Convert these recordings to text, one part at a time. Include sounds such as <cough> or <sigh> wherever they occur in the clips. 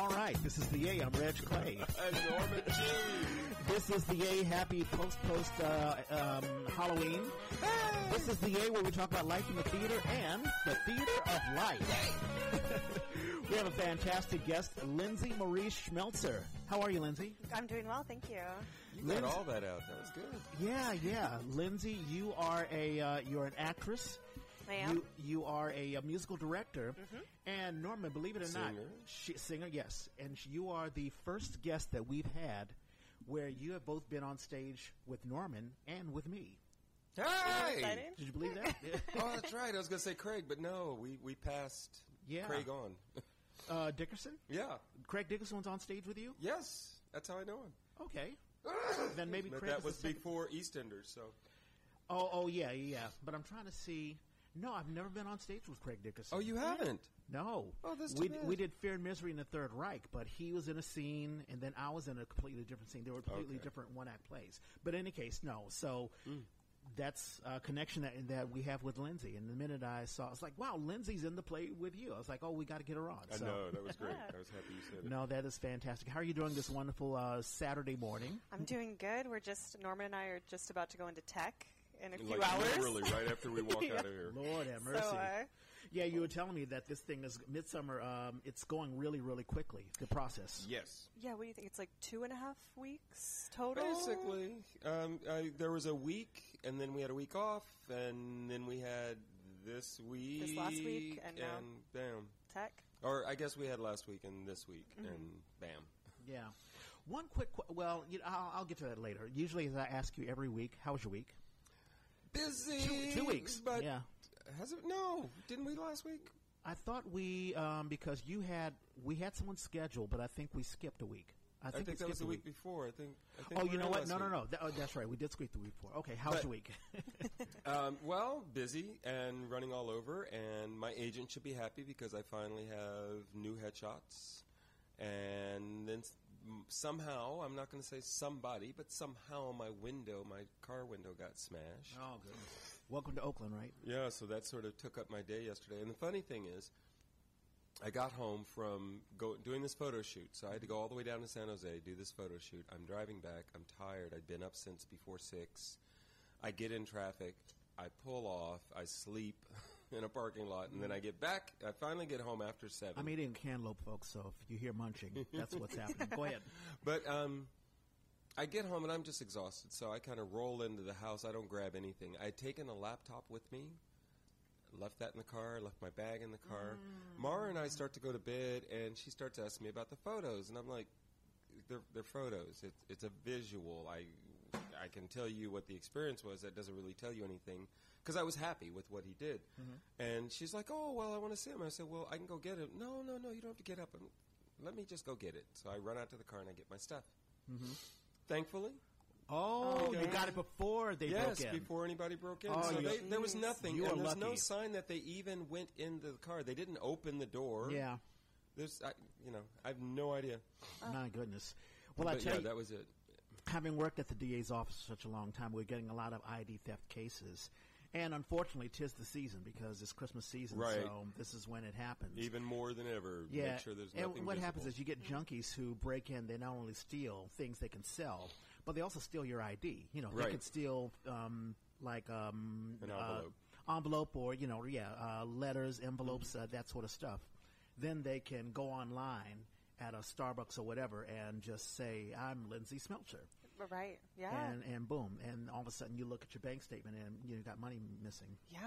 All right, this is the A. I'm Reg Clay. <laughs> And Norman Gee. This is the A. Happy post post uh, um, Halloween. This is the A where we talk about life in the theater and the theater of life. <laughs> we have a fantastic guest, Lindsey Marie Schmeltzer. How are you, Lindsey? I'm doing well, thank you. You got all that out. That was good. Yeah, yeah, Lindsey, you are a uh, you're an actress. I am. You you are a, uh musical director, and Norman, believe it or not, Singer. she, singer, yes, and sh- you are the first guest that we've had where you have both been on stage with Norman and with me. Hey! Did you believe that? <laughs> oh, that's right. I was going to say Craig, but no, we, we passed Yeah. Craig on. uh, Dickerson, yeah. Craig Dickerson's on stage with you. Yes. That's how I know him. Okay, <laughs> then maybe But Craig that is was before EastEnders, so. Oh, oh yeah, yeah. But I'm trying to see. No, I've never been on stage with Craig Dickerson. Oh, you haven't? No. Oh, that's we bad. we did Fear and Misery in the Third Reich, but he was in a scene, and then I was in a completely different scene. They were completely Okay. different one act plays. But in any case, no. So Mm. that's a connection that that we have with Lindsey. And the minute I saw, I was like, "Wow, Lindsey's in the play with you." I was like, "Oh, we got to get her on." I so, know. That was great. <laughs> I was happy you said it. No, that is fantastic. How are you doing this wonderful uh, Saturday morning? I'm doing good. We're just Norman and I are just about to go into tech in a few like, hours. literally right after we walk <laughs> Yeah. out of here. Lord have mercy. So, uh, yeah, you were telling me that this thing is Midsummer. Um, it's going really, really quickly. The process. Yes. yeah, what do you think? It's like two and a half weeks total. Basically, um, I, there was a week, and then we had a week off, and then we had this week. this last week, and now- bam. tech. Or I guess we had last week and this week, Mm-hmm. and bam. Yeah. One quick, qu- well, you know, I'll, I'll get to that later. Usually, as I ask you every week, how was your week? Busy. Two, two weeks. but yeah. has it? No, didn't we last week? I thought we, um, because you had, we had someone scheduled, but I think we skipped a week. I I think, think, that was skipped the a week before. I think. I think Oh, you know what? No, no, no. That, oh, that's right. We did skip the week before. Okay, how's But- your week? <laughs> <laughs> Um, well, busy and running all over, and my agent should be happy because I finally have new headshots. And then somehow, I'm not going to say somebody, but somehow my window, my car window got smashed. oh, goodness. Welcome to Oakland, right? Yeah, so that sort of took up my day yesterday. And the funny thing is, I got home from go, doing this photo shoot, so I had to go all the way down to San Jose, do this photo shoot. I'm driving back. I'm tired. I'd been up since before six. I get in traffic. I pull off. I sleep <laughs> in a parking lot, and then I get back. I finally get home after seven. I'm eating cantaloupe, folks, so if you hear munching, that's what's happening. Go ahead. <laughs> But um, I get home and I'm just exhausted, so I kind of roll into the house. I don't grab anything. I'd taken a laptop with me, left that in the car, left my bag in the car. Mara and I start to go to bed, and she starts asking me about the photos, and I'm like, "They're, they're photos. It's, it's a visual. I I can tell you what the experience was. That doesn't really tell you anything." Because I was happy with what he did, mm-hmm. and she's like, "Oh well, I want to see him." I said, "Well, I can go get him." No, no, no, you don't have to get up. i let me just go get it. So I run out to the car and I get my stuff. Mm-hmm. Thankfully, Oh, Okay. you got it before they yes, broke in. Yes, before anybody broke in. Oh, so they, there was nothing, You are and there's no sign that they even went into the car. They didn't open the door. Yeah. there's, I, you know, I have no idea. My goodness. Well, I tell yeah, you, that was it. Having worked at the DA's office for such a long time, we're getting a lot of ID theft cases. And unfortunately, tis the season because it's Christmas season, Right. so this is when it happens. Even more than ever. yeah, Make sure there's and nothing what happens is you get junkies who break in. They not only steal things they can sell, but they also steal your ID. You know, they Right. could steal um, like um, An uh, envelope. envelope, or you know, yeah, uh, letters, envelopes, uh, that sort of stuff. Then they can go online at a Starbucks or whatever and just say, "I'm Lindsey Schmeltzer." Right. Yeah. and and boom, and all of a sudden you look at your bank statement and you know, got money missing. yeah.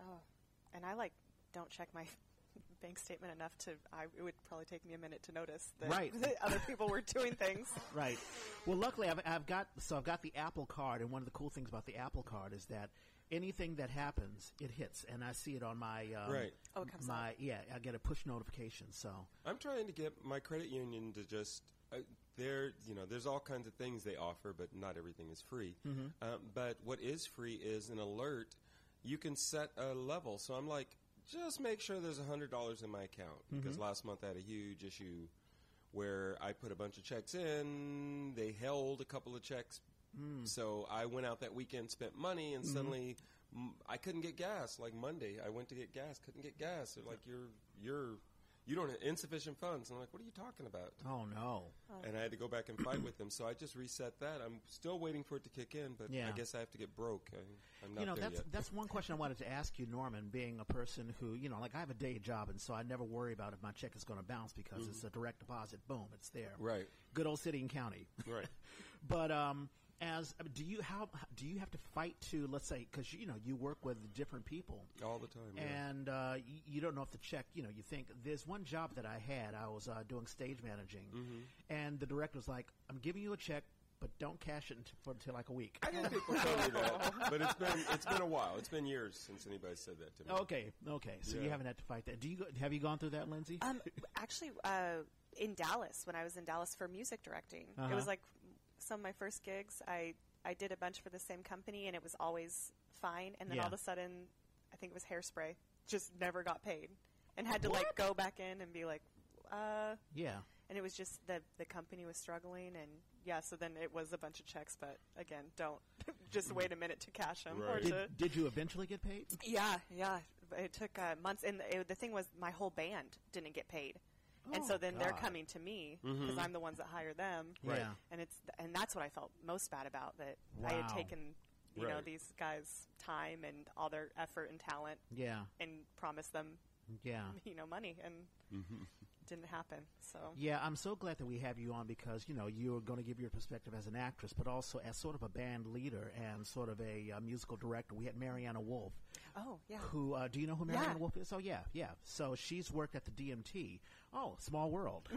Oh, and I like don't check my <laughs> bank statement enough to. I it would probably take me a minute to notice that, Right. <laughs> that other people were doing things. <laughs> Right. Well, luckily I've, I've got so I've got the Apple Card, and one of the cool things about the Apple Card is that anything that happens, it hits, and I see it on my um, Right. Oh, it comes my up. yeah, I get a push notification. So I'm trying to get my credit union to just. Uh, there, you know, there's all kinds of things they offer, but not everything is free. Mm-hmm. Um, but what is free is an alert. You can set a level. So I'm like, just make sure there's hundred dollars in my account because Mm-hmm. last month I had a huge issue where I put a bunch of checks in. They held a couple of checks, Mm. so I went out that weekend, spent money, and suddenly mm, I couldn't get gas. Like Monday, I went to get gas, couldn't get gas. They're like, "You're you're you don't have insufficient funds. And I'm like, what are you talking about? Oh no. And I had to go back and fight with them. So I just reset that. I'm still waiting for it to kick in, but Yeah. I guess I have to get broke. I, I'm not you know there that's yet. that's one question I wanted to ask you, Norman. Being a person who you know, like I have a day job, and so I never worry about if my check is going to bounce because it's a direct deposit. Boom, it's there. Mm-hmm. Right. Good old city and county. Right. <laughs> but um, as do you how do you have to fight to let's say because you know you work with different people All the time. yeah. and uh, you, you don't know if the check you know you think there's one job that I had I was uh, doing stage managing Mm-hmm. and the director was like I'm giving you a check but don't cash it until, for until like a week. I get people tell me that, but it's been it's been a while. It's been years since anybody said that to me. Okay, okay. So you haven't had to fight that. Do you go, have you gone through that, Lindsey? Um, actually, uh, in Dallas, when I was in Dallas for music directing, it Uh-huh. was like some of my first gigs. I I did a bunch for the same company, and it was always fine. And then Yeah. all of a sudden, I think it was hairspray, just never got paid, and had to like go back in and be like, uh. yeah. And it was just the the company was struggling, and yeah. So then it was a bunch of checks, but again, don't <laughs> just wait a minute to cash them Right. Did, did you eventually get paid? yeah, yeah. It took uh, months, and the, the thing was, my whole band didn't get paid, and so Oh, then they're coming to me because I'm the ones that hire them. Right. Yeah. and it's and that's what I felt most bad about that I had taken you know these guys' time and all their effort and talent Yeah, and promised them yeah. <laughs> you know money and Mm-hmm. Didn't happen. So Yeah, I'm so glad that we have you on because you know you're going to give your perspective as an actress, but also as sort of a band leader and sort of a uh, musical director. We had Mariana Wolf, oh yeah, who uh, do you know who Mariana Yeah. Wolf is? Oh yeah, yeah. So she's worked at the DMT. Oh, small world.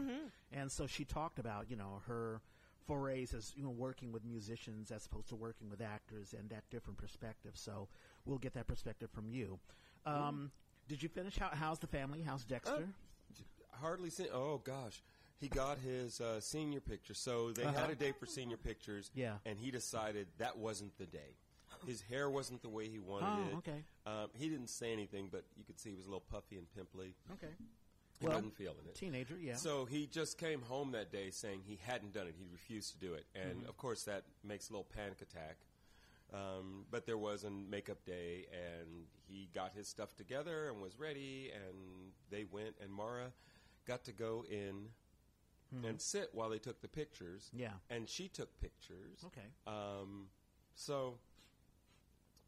And so she talked about you know her forays as you know working with musicians as opposed to working with actors and that different perspective. So we'll get that perspective from you. Um, Did you finish? How, how's the family? How's Dexter? Hardly seen. Oh gosh, he got his uh, senior picture. So they Uh-huh. had a day for senior pictures. Yeah. and he decided that wasn't the day. His hair wasn't the way he wanted Oh, it. okay. Um, he didn't say anything, but you could see he was a little puffy and pimply. okay. He Well, wasn't feeling it. Teenager, yeah. So he just came home that day saying he hadn't done it. He refused to do it, and Mm-hmm. of course that makes a little panic attack. Um, but there was a makeup day, and he got his stuff together and was ready, and they went, and Mara got to go in and sit while they took the pictures. Yeah. and she took pictures. Okay. Um, so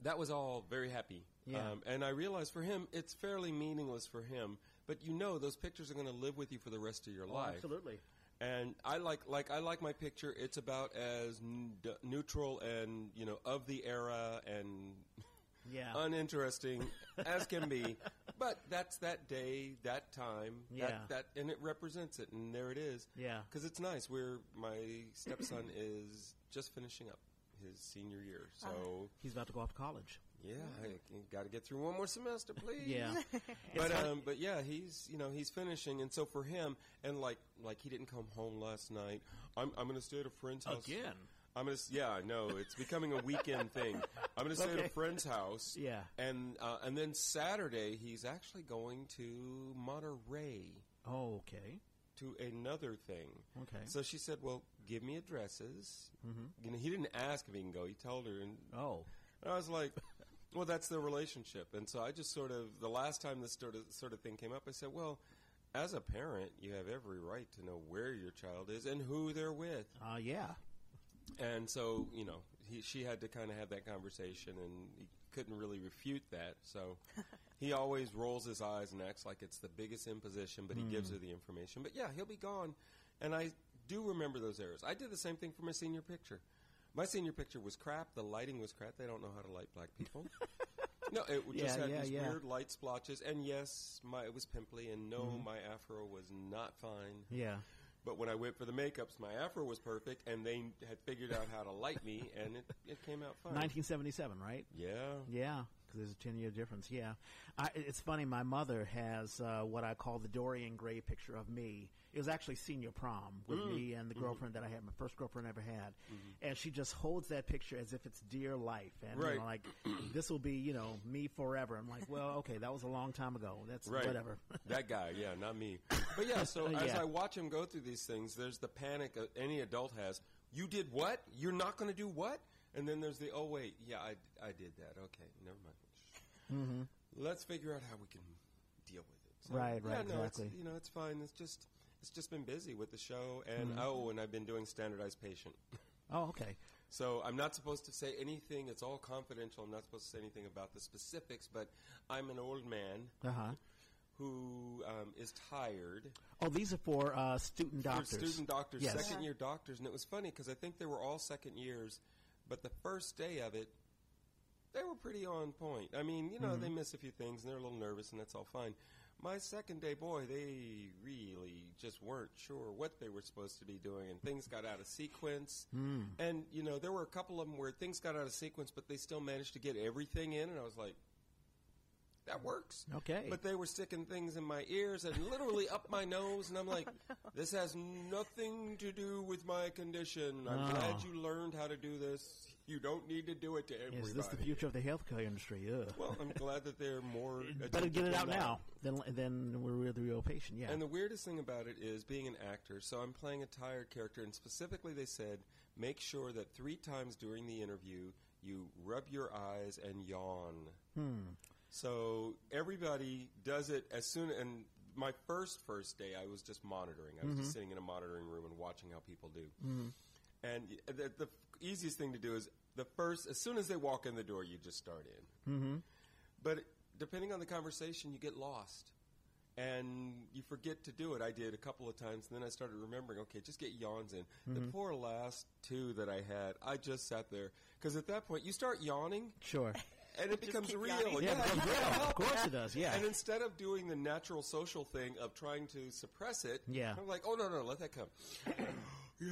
that was all very happy. Yeah. Um, and I realized for him, it's fairly meaningless for him. But you know, those pictures are going to live with you for the rest of your life. Oh, absolutely. And I like, like, I like my picture. It's about as n- d- neutral and you know of the era and Yeah. <laughs> uninteresting as can be. <laughs> But that's that day, that time, Yeah. that, that, and it represents it. And there it is. Yeah. Because it's nice. We're my stepson <coughs> is just finishing up his senior year, so He's about to go off to college. yeah, I got to get through one more semester, please. Yeah. <laughs> but um, but yeah, he's you know he's finishing, and so for him, and like like he didn't come home last night. I'm I'm going to stay at a friend's house Again? I'm gonna yeah, I know it's becoming a weekend <laughs> thing. I'm gonna stay at a friend's house. Yeah. and uh, and then Saturday he's actually going to Monterey Oh, okay. to another thing. Okay. So she said, "Well, give me addresses." Mm-hmm. You know, he didn't ask if he can go. He told her, and Oh. And I was like, "Well, that's their relationship." And so I just sort of the last time this sort of sort of thing came up, I said, "Well." As a parent, you have every right to know where your child is and who they're with. Uh, yeah. And so, you know, he, she had to kind of have that conversation, and he couldn't really refute that. So <laughs> he always rolls his eyes and acts like it's the biggest imposition, but he gives hmm. her the information. But yeah, he'll be gone. And I do remember those errors. I did the same thing for my senior picture. My senior picture was crap. The lighting was crap. They don't know how to light black people. <laughs> no, it Yeah, just had yeah, these yeah. weird light splotches. And yes, my it was pimply, and no, mm-hmm. my afro was not fine. Yeah. But when I went for the makeups, my afro was perfect, and they had figured out how to light me, and it, it came out fine. 1977, right? Yeah. Yeah, because there's a 10 year difference. Yeah. I, it's funny, my mother has uh, what I call the Dorian Gray picture of me. It was actually senior prom with me and the girlfriend that I had, my first girlfriend I ever had. And she just holds that picture as if it's dear life. And, you Right. know, like, <clears throat> this will be, you know, me forever. I'm like, well, okay, that was a long time ago. That's Right. whatever. <laughs> that guy, yeah, not me. But yeah, so <laughs> as I watch him go through these things, there's the panic uh, any adult has. You did what? You're not going to do what? And then there's the, oh, wait, yeah, I, I did that. Okay, never mind. Mm-hmm. Let's figure out how we can deal with it. So, Right, yeah, right, no, exactly. It's, you know, it's fine. It's just it's just been busy with the show, and Mm-hmm. oh, and I've been doing standardized patient. <laughs> Oh, okay. So I'm not supposed to say anything. It's all confidential. I'm not supposed to say anything about the specifics. But I'm an old man Uh huh. who um, is tired. Oh, these are for uh, student doctors. For student doctors, Yes. second year doctors, and it was funny because I think they were all second years, but the first day of it, they were pretty on point. I mean, you know, Mm-hmm. they miss a few things and they're a little nervous, and that's all fine. My second day, boy, they really just weren't sure what they were supposed to be doing, and things got out of sequence. Mm. And you know, there were a couple of them where things got out of sequence, but they still managed to get everything in, and I was like, "That works." Okay. But they were sticking things in my ears and literally up my nose, and I'm like, <laughs> "This has nothing to do with my condition. I'm Oh. glad you learned how to do this. You don't need to do it to everybody." Is this the future of the healthcare industry? Ugh. <laughs> Well, I'm glad that they're more. <laughs> Better get it out now than than we're with the real patient. Yeah. And the weirdest thing about it is being an actor. So I'm playing a tired character, and specifically they said make sure that three times during the interview you rub your eyes and yawn. Hmm. So everybody does it as soon. And my first first day, I was just monitoring. I was Mm-hmm. just sitting in a monitoring room and watching how people do. And the, the easiest thing to do is the first, as soon as they walk in the door, you just start in. Mm-hmm. But depending on the conversation, you get lost. And you forget to do it. I did a couple of times, and then I started remembering. Okay, just get yawns in. The Mm-hmm. poor last two that I had, I just sat there because at that point you start yawning, Sure. and it becomes real. yawning. Yeah, you because can't real. help Of course it does. Yeah. And instead of doing the natural social thing of trying to suppress it, Yeah. I'm like, oh no, no, let that come. Yeah.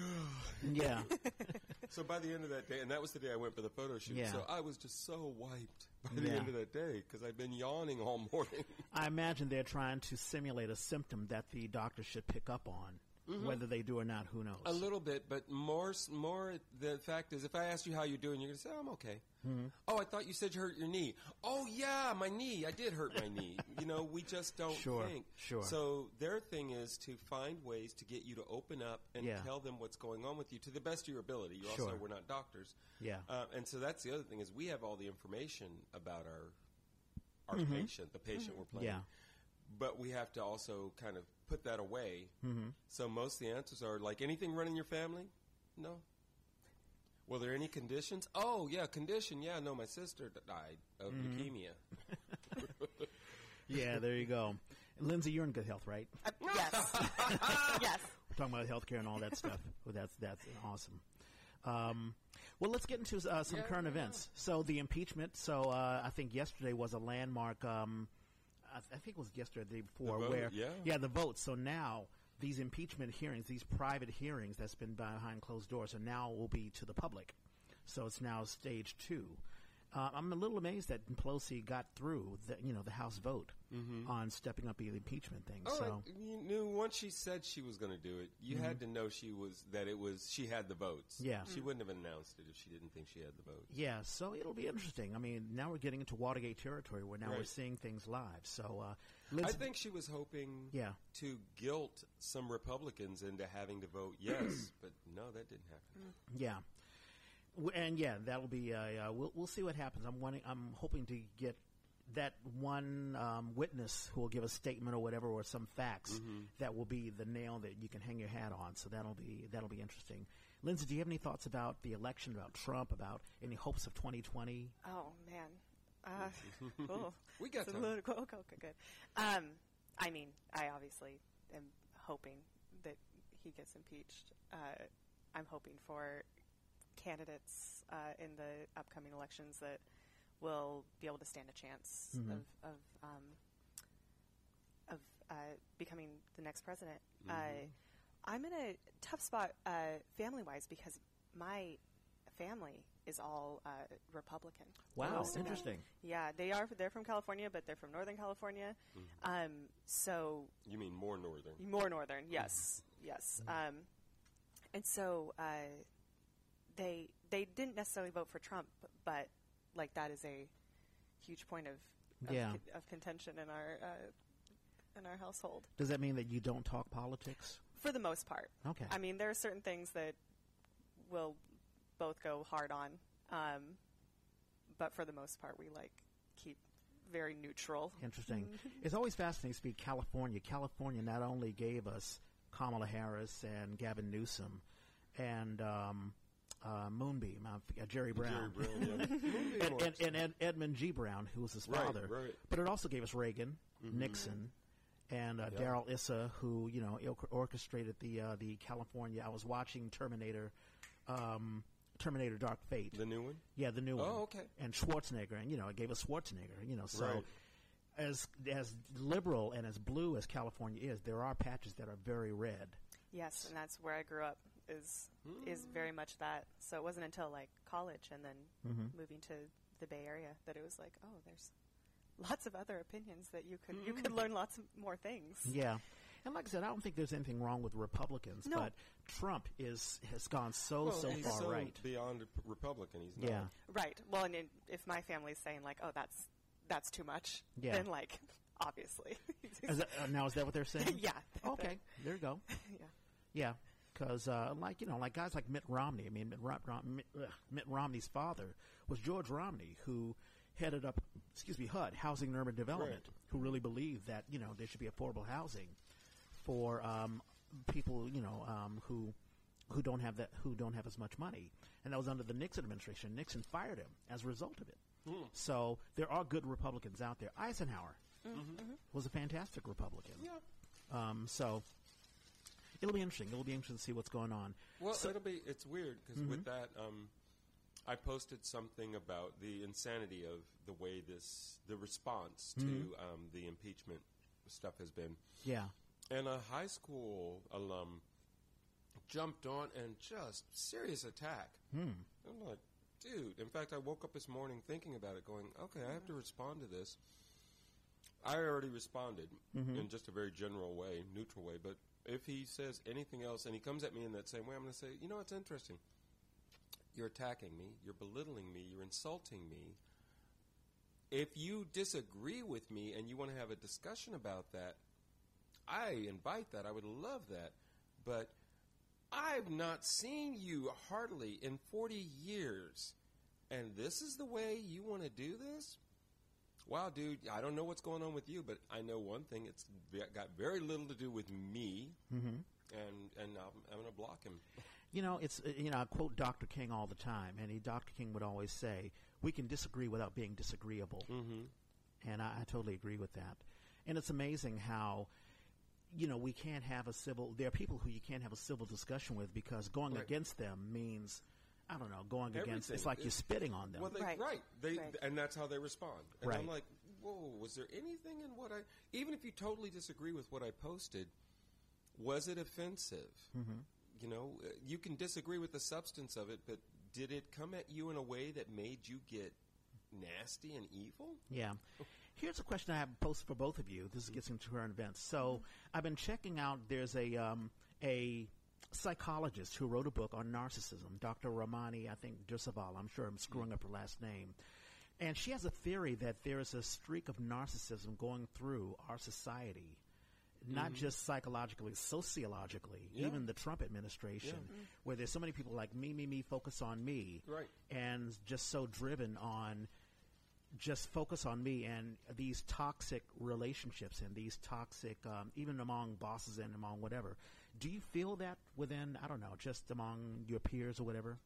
Yeah. <laughs> so by the end of that day, and that was the day I went for the photo shoot. Yeah. So I was just so wiped by the Yeah. end of that day because I'd been yawning all morning. <laughs> I imagine they're trying to simulate a symptom that the doctor should pick up on. Whether they do or not, who knows? Mm-hmm. A little bit, but more, more. The fact is, if I ask you how you're doing, you're going to say, "I'm okay." Mm-hmm. Oh, I thought you said you hurt your knee. Oh, yeah, my knee. I did hurt my knee. <laughs> You know, we just don't Sure, think. sure. So their thing is to find ways to get you to open up and Yeah. tell them what's going on with you to the best of your ability. You also Sure. we're not doctors. Yeah. Uh, and so that's the other thing is we have all the information about our our patient, the patient we're playing. Mm-hmm. Yeah. But we have to also kind of put that away. Mm-hmm. So most of the answers are like anything running your family? No. Were there any conditions? Oh, yeah, condition. Yeah, no, my sister died of Mm-hmm. leukemia. <laughs> yeah, there you go. Lindsey, you're in good health, right? Uh, yes. <laughs> yes. We're talking about healthcare and all that stuff. Well, that's that's awesome. Um, well, let's get into uh, some Yeah, current yeah. events. So the impeachment. So uh, I think yesterday was a landmark. Um, I, I think it was yesterday, the day before, vote, where yeah. the vote. So now these impeachment hearings, these private hearings that's been behind closed doors, are now will be to the public. So it's now stage two. Uh, I'm a little amazed that Pelosi got through the you know the House vote on stepping up the impeachment thing. Mm-hmm. Oh, so I- you knew once she said she was going to do it, you had to know she was that it was she had the votes. Yeah. she wouldn't have announced it if she didn't think she had the votes. Yeah, so it'll be interesting. I mean, now we're getting into Watergate territory where now we're seeing things live. So, uh, I think she was hoping Yeah. to guilt some Republicans into having to vote yes, <clears throat> but no, that didn't happen. yeah, and yeah, that'll be. Uh, uh, we'll we'll see what happens. I'm wanting, I'm hoping to get that one um, witness who will give a statement or whatever or some facts Mm-hmm. that will be the nail that you can hang your hat on. So that'll be that'll be interesting. Lindsey, do you have any thoughts about the election, about Trump, about any hopes of 2020? Oh man. Uh, <laughs> cool. We got It's a time. little- okay, okay, good. Um, I mean, I obviously am hoping that he gets impeached. Uh, I'm hoping for candidates uh, in the upcoming elections that will be able to stand a chance Mhm. of of um, of uh, becoming the next president. Mhm. Uh, I'm in a tough spot uh, family wise because my family is all uh, Republican. Wow, Most of them. interesting. Yeah, they are. They're from California, but they're from Northern California. Um, so You mean more northern? more northern, yes, yes. Um, and so uh, they they didn't necessarily vote for Trump, but like that is a huge point of of, Yeah. con- of contention in our uh, in our household Does that mean that you don't talk politics? for the most part. Okay. I mean, there are certain things that we'll both go hard on, um, but for the most part, we like keep very neutral. Interesting. <laughs> it's always fascinating to speak California. California not only gave us Kamala Harris and Gavin Newsom and um, uh, Moonbeam, uh, Jerry Brown, Jerry Brown, yeah. <laughs> And, and, and Ed, Edmund G. Brown, who was his Right, father. right. But it also gave us Reagan, Nixon, and uh, Yeah. Darrell Issa, who you know orchestrated the uh, the California. I was watching Terminator, um, Terminator: Dark Fate. the new one. yeah, the new one. Oh, okay. And Schwarzenegger, and you know, it gave us Schwarzenegger. You know, so. Right. As as liberal and as blue as California is, there are patches that are very red. Yes, and that's where I grew up. Is is very much that. So it wasn't until like college and then Mm-hmm. moving to the Bay Area that it was like, oh, there's lots of other opinions that you could you could learn lots more things. Yeah. And like I said, I don't think there's anything wrong with Republicans, No. but Trump is has gone so well, so he's far so right. beyond a p- Republican. He's not. Yeah. Right. Well, and in, if my family's saying like, oh, that's that's too much, Yeah. then like <laughs> obviously, <laughs> Is that, uh, now is that what they're saying? <laughs> yeah. Okay, there you go. yeah. Yeah, because uh, like you know, like guys like Mitt Romney. I mean, Mitt, Rom- Rom- Mitt, Romney's father was George Romney, who headed up, excuse me, HUD, Housing and Urban Development, Right. who really believed that you know there should be affordable housing for um, people you know um, who who don't have that who don't have as much money, and that was under the Nixon administration. Nixon fired him as a result of it. So there are good Republicans out there. Eisenhower was a fantastic Republican. Yeah. Um, so it'll be interesting. It'll be interesting to see what's going on. Well, So- it'll be. It's weird because with that, um, I posted something about the insanity of the way this, the response to um, the impeachment stuff has been, yeah, and a high school alum jumped on and just serious attack. I'm like, dude. In fact, I woke up this morning thinking about it, going, okay, I have to respond to this. I already responded in just a very general way, neutral way. But if he says anything else and he comes at me in that same way, I'm going to say, you know, it's interesting. You're attacking me. You're belittling me. You're insulting me. If you disagree with me and you want to have a discussion about that, I invite that. I would love that. But I've not seen you hardly in 40 years. And this is the way you want to do this? Wow, dude, I don't know what's going on with you, but I know one thing. It's got very little to do with me. Mm-hmm. And, and I'm, I'm going to block him. you know, it's uh, you know I quote Dr. King all the time, and he, Dr. King would always say, "We can disagree without being disagreeable," mm-hmm. and I, I totally agree with that. And it's amazing how. You know, we can't have a civil. There are people who you can't have a civil discussion with because going Right. against them means, I don't know, going against. Everything. It's like you're spitting on them. Well, they, right. Right. They, Right. And that's how they respond. And I'm like, whoa, was there anything in what I. Even if you totally disagree with what I posted, was it offensive? Mm-hmm. You know, uh, you can disagree with the substance of it, but did it come at you in a way that made you get nasty and evil? Yeah. Here's a question I have posted for both of you. This gets into current events. So I've been checking out. There's a um, a psychologist who wrote a book on narcissism, Dr. Ramani, I think Dursaval. I'm sure I'm screwing up her last name. And she has a theory that there is a streak of narcissism going through our society, not just psychologically, sociologically, Yeah. even the Trump administration, where there's so many people like me, me, me, focus on me, Right. and just so driven on just focus on me and these toxic relationships and these toxic, um, even among bosses and among whatever. Do you feel that within, I don't know, just among your peers or whatever?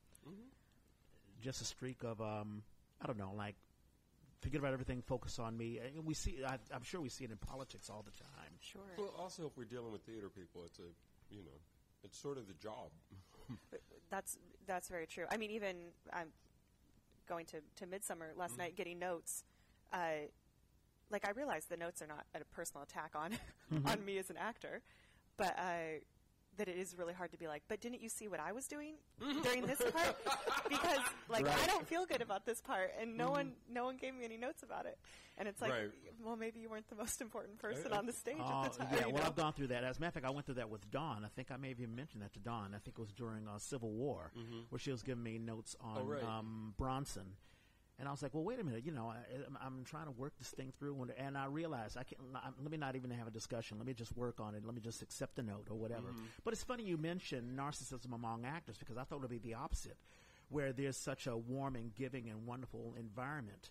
Just a streak of, um, I don't know, like, forget about everything, focus on me. And we see, I, I'm sure we see it in politics all the time. Sure. Well, also, if we're dealing with theater people, it's a, you know, it's sort of the job. <laughs> That's that's very true. I mean, even I'm going to to Midsummer last night, getting notes. Uh, like I realize the notes are not a personal attack on <laughs> on me as an actor, but uh, that it is really hard to be like. But didn't you see what I was doing during this part? <laughs> because like I don't feel good about this part, and no one no one gave me any notes about it. And it's like, Right. well, maybe you weren't the most important person I- on the stage Oh, at the time. yeah, well, know? I've gone through that. As a matter of fact, I went through that with Dawn. I think I may have even mentioned that to Dawn. I think it was during uh, Civil War, where she was giving me notes on Mm-hmm. Oh, right. um, Bronson. And I was like, well, wait a minute. You know, I, I'm, I'm trying to work this thing through, and, and I realized I can't. I, let me not even have a discussion. Let me just work on it. Let me just accept the note or whatever. Mm-hmm. But it's funny you mentioned narcissism among actors because I thought it would be the opposite, where there's such a warm and giving and wonderful environment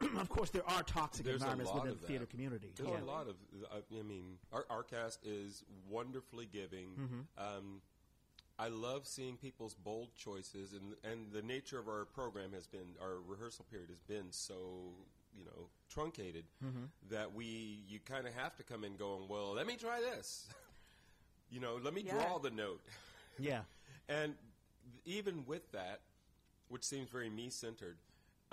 <clears throat> of course, there are toxic There's environments within the theater community. There's Yeah. a lot of. I I mean, our, our cast is wonderfully giving. Mm-hmm. Um, I love seeing people's bold choices, and and the nature of our program has been our rehearsal period has been so you know truncated Mm-hmm. that we you kind of have to come in going, well, let me try this. <laughs> you know, let me Yeah. draw the note. Yeah. <laughs> And even with that, which seems very me centered,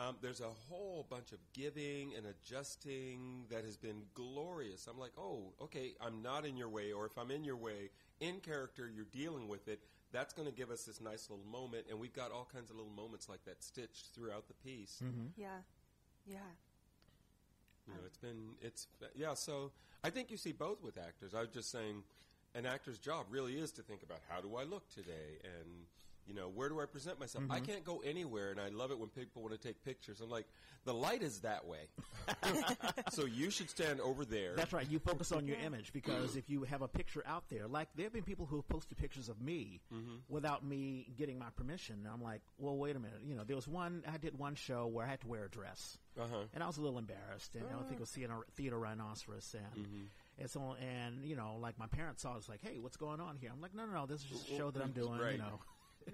um, there's a whole bunch of giving and adjusting that has been glorious. I'm like, oh, okay, I'm not in your way, or if I'm in your way, in character, you're dealing with it. That's going to give us this nice little moment, and we've got all kinds of little moments like that stitched throughout the piece. Yeah. Yeah. You know, it's been it's yeah. So I think you see both with actors. I was just saying, an actor's job really is to think about how do I look today, and you know where do I present myself. I can't go anywhere, and I love it when people want to take pictures. I'm like, the light is that way, <laughs> so you should stand over there. That's right. You focus on your image because if you have a picture out there, like there have been people who have posted pictures of me Mm-hmm. without me getting my permission. And I'm like, well, wait a minute. You know, there was one I did one show where I had to wear a dress, Uh-huh. and I was a little embarrassed. And I don't think it was Theater, Theater Rhinoceros, and Mm-hmm. and so and you know, like my parents saw, it, it's like, hey, what's going on here? I'm like, no, no, no, this is just a show that I'm doing. Right. You know. <laughs>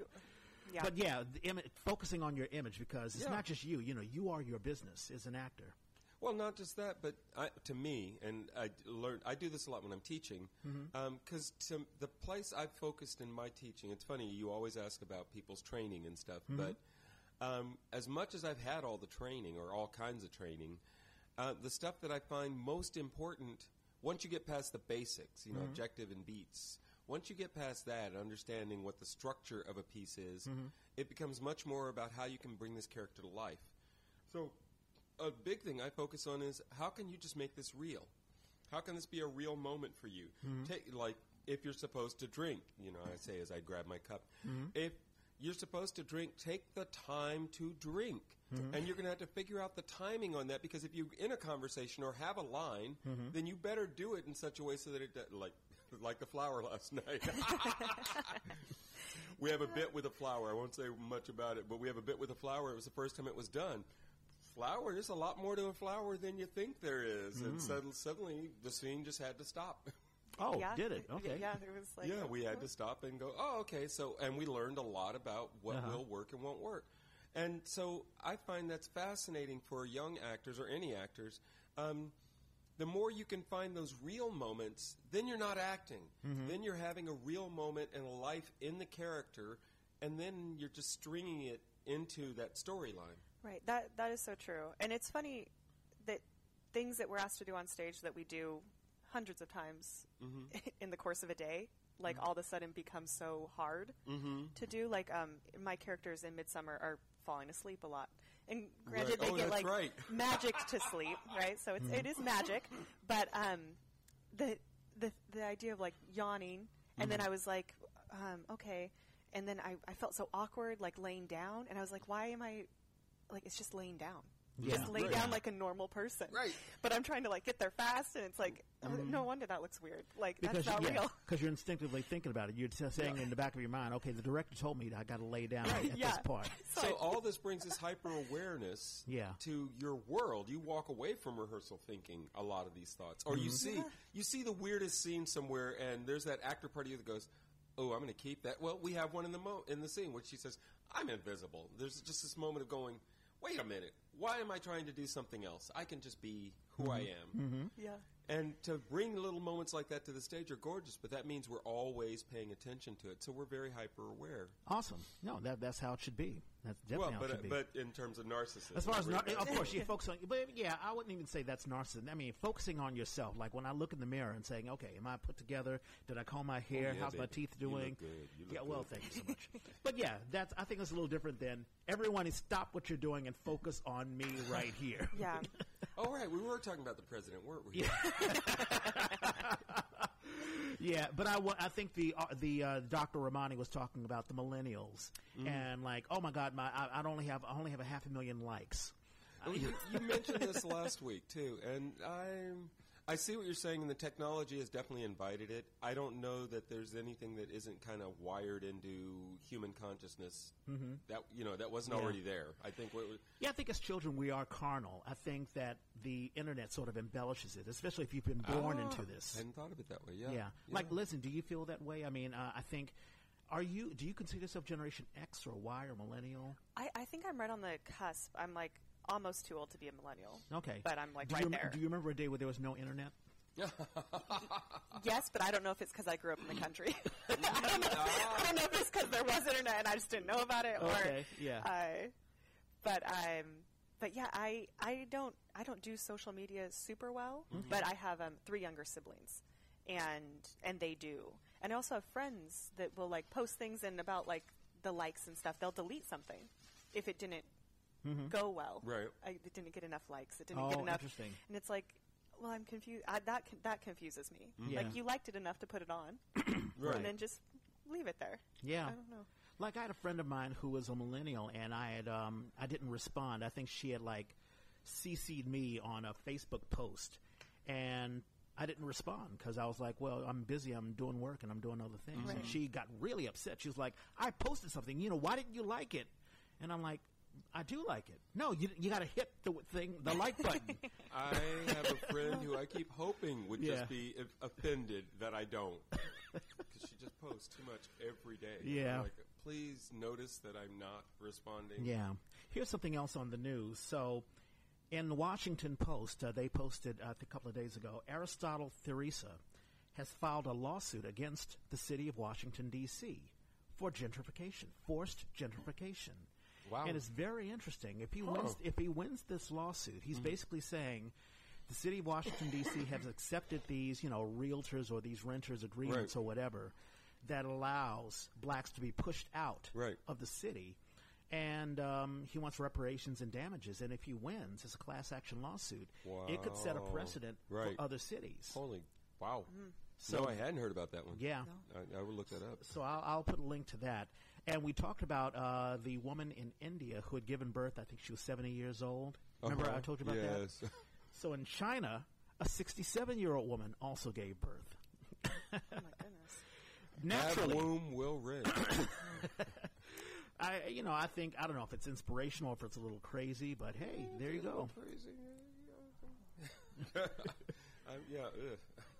Yeah. But yeah, the Im- focusing on your image because it's Yeah. not just you. You know, you are your business as an actor. Well, not just that, but I, to me, and I learned, I do this a lot when I'm teaching, because to the place I've focused in my teaching, it's funny, you always ask about people's training and stuff, but um, as much as I've had all the training or all kinds of training, uh, the stuff that I find most important, once you get past the basics, you know, objective and beats, once you get past that, understanding what the structure of a piece is, mm-hmm. it becomes much more about how you can bring this character to life. So, a big thing I focus on is how can you just make this real? How can this be a real moment for you? Mm-hmm. Take like if you're supposed to drink, you know, I say as I grab my cup. Mm-hmm. If you're supposed to drink, take the time to drink. And you're going to have to figure out the timing on that because if you're in a conversation or have a line, then you better do it in such a way so that it like like the flower last night. <laughs> we have a bit with a flower. I won't say much about it, but we have a bit with a flower. It was the first time it was done. Flower, there's a lot more to a flower than you think there is. And suddenly, suddenly the scene just had to stop. <laughs> Oh, yeah. did it? Y- Okay. Yeah, there was like yeah, we had to <laughs> stop and go, oh, okay. So, and we learned a lot about what Uh-huh. will work and won't work. And so I find that's fascinating for young actors or any actors. Um, the more you can find those real moments, then you're not acting. Mm-hmm. Then you're having a real moment and a life in the character, and then you're just stringing it into that storyline. Right. That that is so true. And it's funny that things that we're asked to do on stage that we do hundreds of times <laughs> in the course of a day, like all of a sudden become so hard to do. Like um, my characters in Midsummer are falling asleep a lot. And granted, Right. they Oh, get like right. <laughs> magic to sleep, right? So it's, it is magic, but um, the the the idea of like yawning, and then I was like, um, okay, and then I, I felt so awkward, like laying down, and I was like, why am I like it's just laying down. Yeah. Just lay Right. down like a normal person. Right. But I'm trying to like get there fast, and it's like, no wonder that looks weird. Like Because that's not yeah, real. because you're instinctively thinking about it. You're just saying in the back of your mind, okay, the director told me that I got to lay down at yeah. this part. <laughs> So all this brings this hyper awareness Yeah. to your world. You walk away from rehearsal thinking a lot of these thoughts, or you mm-hmm. see you see the weirdest scene somewhere, and there's that actor part of you that goes, "Oh, I'm going to keep that." Well, we have one in the mo- in the scene, which she says, "I'm invisible." There's just this moment of going, "Wait a minute, why am I trying to do something else? I can just be who I mm-hmm. am." Mm-hmm. Yeah. And to bring little moments like that to the stage are gorgeous, but that means we're always paying attention to it, so we're very hyper aware. Awesome. No, that that's how it should be. That's definitely Well, how it but should be. but in terms of narcissism, As far as, nar- of course, you focus on, but yeah, I wouldn't even say that's narcissism. I mean, focusing on yourself. Like when I look in the mirror and saying, okay, am I put together? Did I comb my hair? Oh, yeah, How's my baby. teeth You look doing? good. You look yeah, well, good. thank you so much. <laughs> but yeah, that's, I think it's a little different than everyone is stop what you're doing and focus on me right here. Yeah. <laughs> Oh, right. We were talking about the president, weren't we? Yeah, <laughs> but I, I think the uh, the uh, Dr. Ramani was talking about the millennials Mm-hmm. and like, oh my God, my I, I only have I only have a half a million likes. Well, you, you mentioned this last week too, and I'm I see what you're saying, and the technology has definitely invited it. I don't know that there's anything that isn't kind of wired into human consciousness that you know that wasn't Yeah. already there. I think what was- Yeah, I think as children we are carnal. I think that the internet sort of embellishes it, especially if you've been born Ah, into this. I hadn't thought of it that way. Yeah, Yeah. Like, listen, do you feel that way? I mean, uh, I think, are you, do you consider yourself Generation X or Y or Millennial? I, I think I'm right on the cusp. I'm like almost too old to be a millennial. Okay. But I'm like do right you, rem- there. Do you remember a day where there was no internet? yes, but I don't know if it's because I grew up in the country. <laughs> <laughs> I, don't know, I don't know if <laughs> it's because there was internet and I just didn't know about it, or Okay, yeah. Uh, but um, but yeah, I I don't I don't do social media super well, Mm-hmm. but I have um, three younger siblings, and and they do, and I also have friends that will like post things and about like the likes and stuff. They'll delete something if it didn't go well. Right. I, it didn't get enough likes. It didn't Mm-hmm. Oh, get enough. interesting. And it's like, well, I'm confused. I, that con- that confuses me. Yeah. Like you liked it enough to put it on, <coughs> Right. and then just leave it there. Yeah. I don't know. Like I had a friend of mine who was a millennial, and I had um, I didn't respond. I think she had like CC'd me on a Facebook post, and I didn't respond because I was like, "Well, I'm busy. I'm doing work and I'm doing other things." And she got really upset. She was like, "I posted something. You know, why didn't you like it?" And I'm like, "I do like it. No, you you got to hit the thing, the like button." <laughs> I have a friend who I keep hoping would Yeah. just be if- offended that I don't, because she just posts too much every day. I'm Yeah. like, please notice that I'm not responding. Yeah. Here's something else on the news. So, in the Washington Post, uh, they posted uh, a couple of days ago Aristotle Theresa has filed a lawsuit against the city of Washington, D.C. for gentrification, forced gentrification. Wow. And it's very interesting. If he wins, if he wins this lawsuit, he's basically saying the city of Washington D.C. <coughs> has accepted these, you know, realtors or these renters agreements Right. or whatever that allows blacks to be pushed out Right. of the city. And um, he wants reparations and damages. And if he wins, it's a class action lawsuit. It could set a precedent Right. for other cities. Holy, wow. So- no, I hadn't heard about that one. Yeah. I, I will look that up. So I'll, I'll put a link to that. And we talked about uh, the woman in India who had given birth. I think she was 70 years old. Remember Uh-huh. I told you about that? yes. <laughs> So in China, a 67 year old woman also gave birth. Oh my goodness. That Naturally, womb will ring. <coughs> I you know I think I don't know if it's inspirational or if it's a little crazy, but hey, there you go. Crazy. <laughs> I'm, yeah.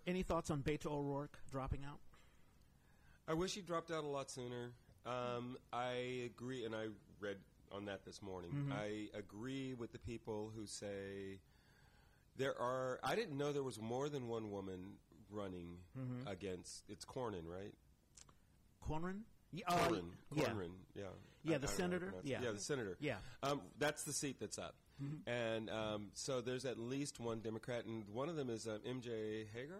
Any thoughts on Beto O'Rourke dropping out? I wish he dropped out a lot sooner. Um, I agree, and I read on that this morning. Mm-hmm. I agree with the people who say there are. I didn't know there was more than one woman running Mm-hmm. against. It's Cornyn, right? Cornyn? Yeah, uh, Cornyn. yeah. Cornyn. Yeah. Yeah, I- the I don't know how to senator? Yeah. Yeah, the senator. Yeah. Mm-hmm. Um, that's the seat that's up. And um, so there's at least one Democrat, and one of them is um, MJ Hegar.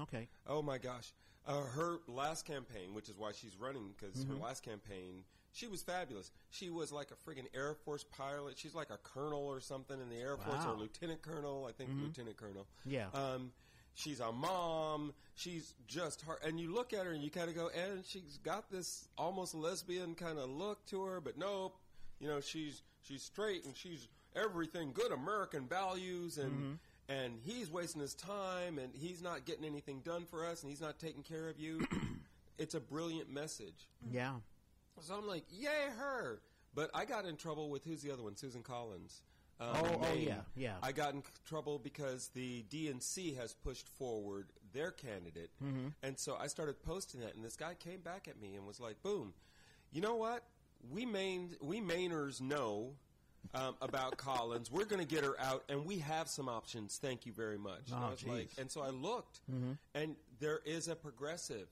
Okay. Oh my gosh. Uh, her last campaign, which is why she's running, because Mm-hmm. her last campaign, she was fabulous. She was like a friggin' Air Force pilot. She's like a colonel or something in the Air Force, Wow. or lieutenant colonel. I think lieutenant colonel. Yeah. Um, she's a mom. She's just hard. And you look at her and you kind of go, and she's got this almost lesbian kind of look to her, but nope. You know, she's she's straight and she's everything good American values and and he's wasting his time and he's not getting anything done for us and he's not taking care of you. <clears throat> it's a brilliant message. Yeah. So I'm like, yay her! But I got in trouble with who's the other one? Susan Collins. Um, Oh, oh, yeah, yeah. I got in trouble because the DNC has pushed forward their candidate, Mm-hmm. and so I started posting that, and this guy came back at me and was like, "Boom, you know what? We Maine we Mainers know." Um, about Collins, we're going to get her out, and we have some options. Thank you very much. and, Oh, I was like, geez. and so I looked, and there is a progressive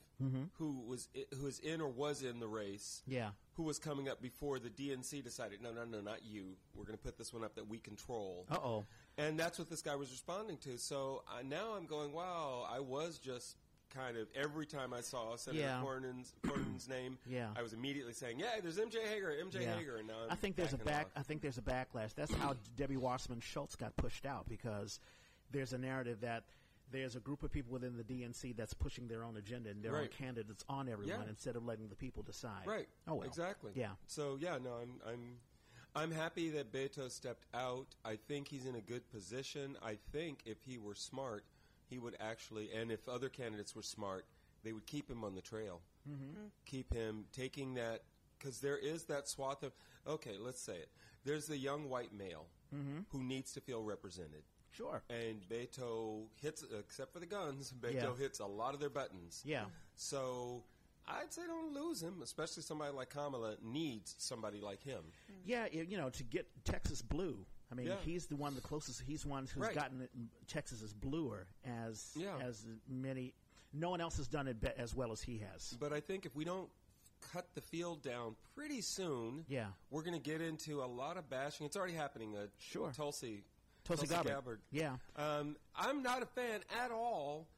who was i- who is in or was in the race, Yeah. who was coming up before the DNC decided, no, no, no, not you. We're going to put this one up that we control. Uh oh. And that's what this guy was responding to. So uh, now I'm going, wow, I was just kind of every time I saw Senator Yeah. Cornyn's, <clears throat> Cornyn's name, Yeah. I was immediately saying, yeah, there's MJ Hegar, MJ Yeah. Hegar, and now I'm I think there's a back. off. I think there's a backlash. That's how <clears throat> Debbie Wasserman Schultz got pushed out because there's a narrative that there's a group of people within the DNC that's pushing their own agenda and their own candidates on everyone Yeah. instead of letting the people decide. Right. Oh well. Exactly. Yeah. So yeah, no, I'm I'm I'm happy that Beto stepped out. I think he's in a good position. I think if he were smart, he would actually, and if other candidates were smart, they would keep him on the trail, mm-hmm. keep him taking that because there is that swath of okay, let's say it. There's the young white male Mm-hmm. who needs to feel represented. Sure. And Beto hits, except for the guns, <laughs> Beto Yeah. hits a lot of their buttons. Yeah. So I'd say don't lose him, especially somebody like Kamala needs somebody like him. Yeah, you know, to get Texas blue. I mean, Yeah. he's the one the closest. He's the one who's Right. gotten Texas as bluer as Yeah. as many. No one else has done it be- as well as he has. But I think if we don't cut the field down pretty soon, Yeah. we're going to get into a lot of bashing. It's already happening. Uh, Sure. Tulsi, Tulsi Gabbard. Yeah. Um, I'm not a fan at all.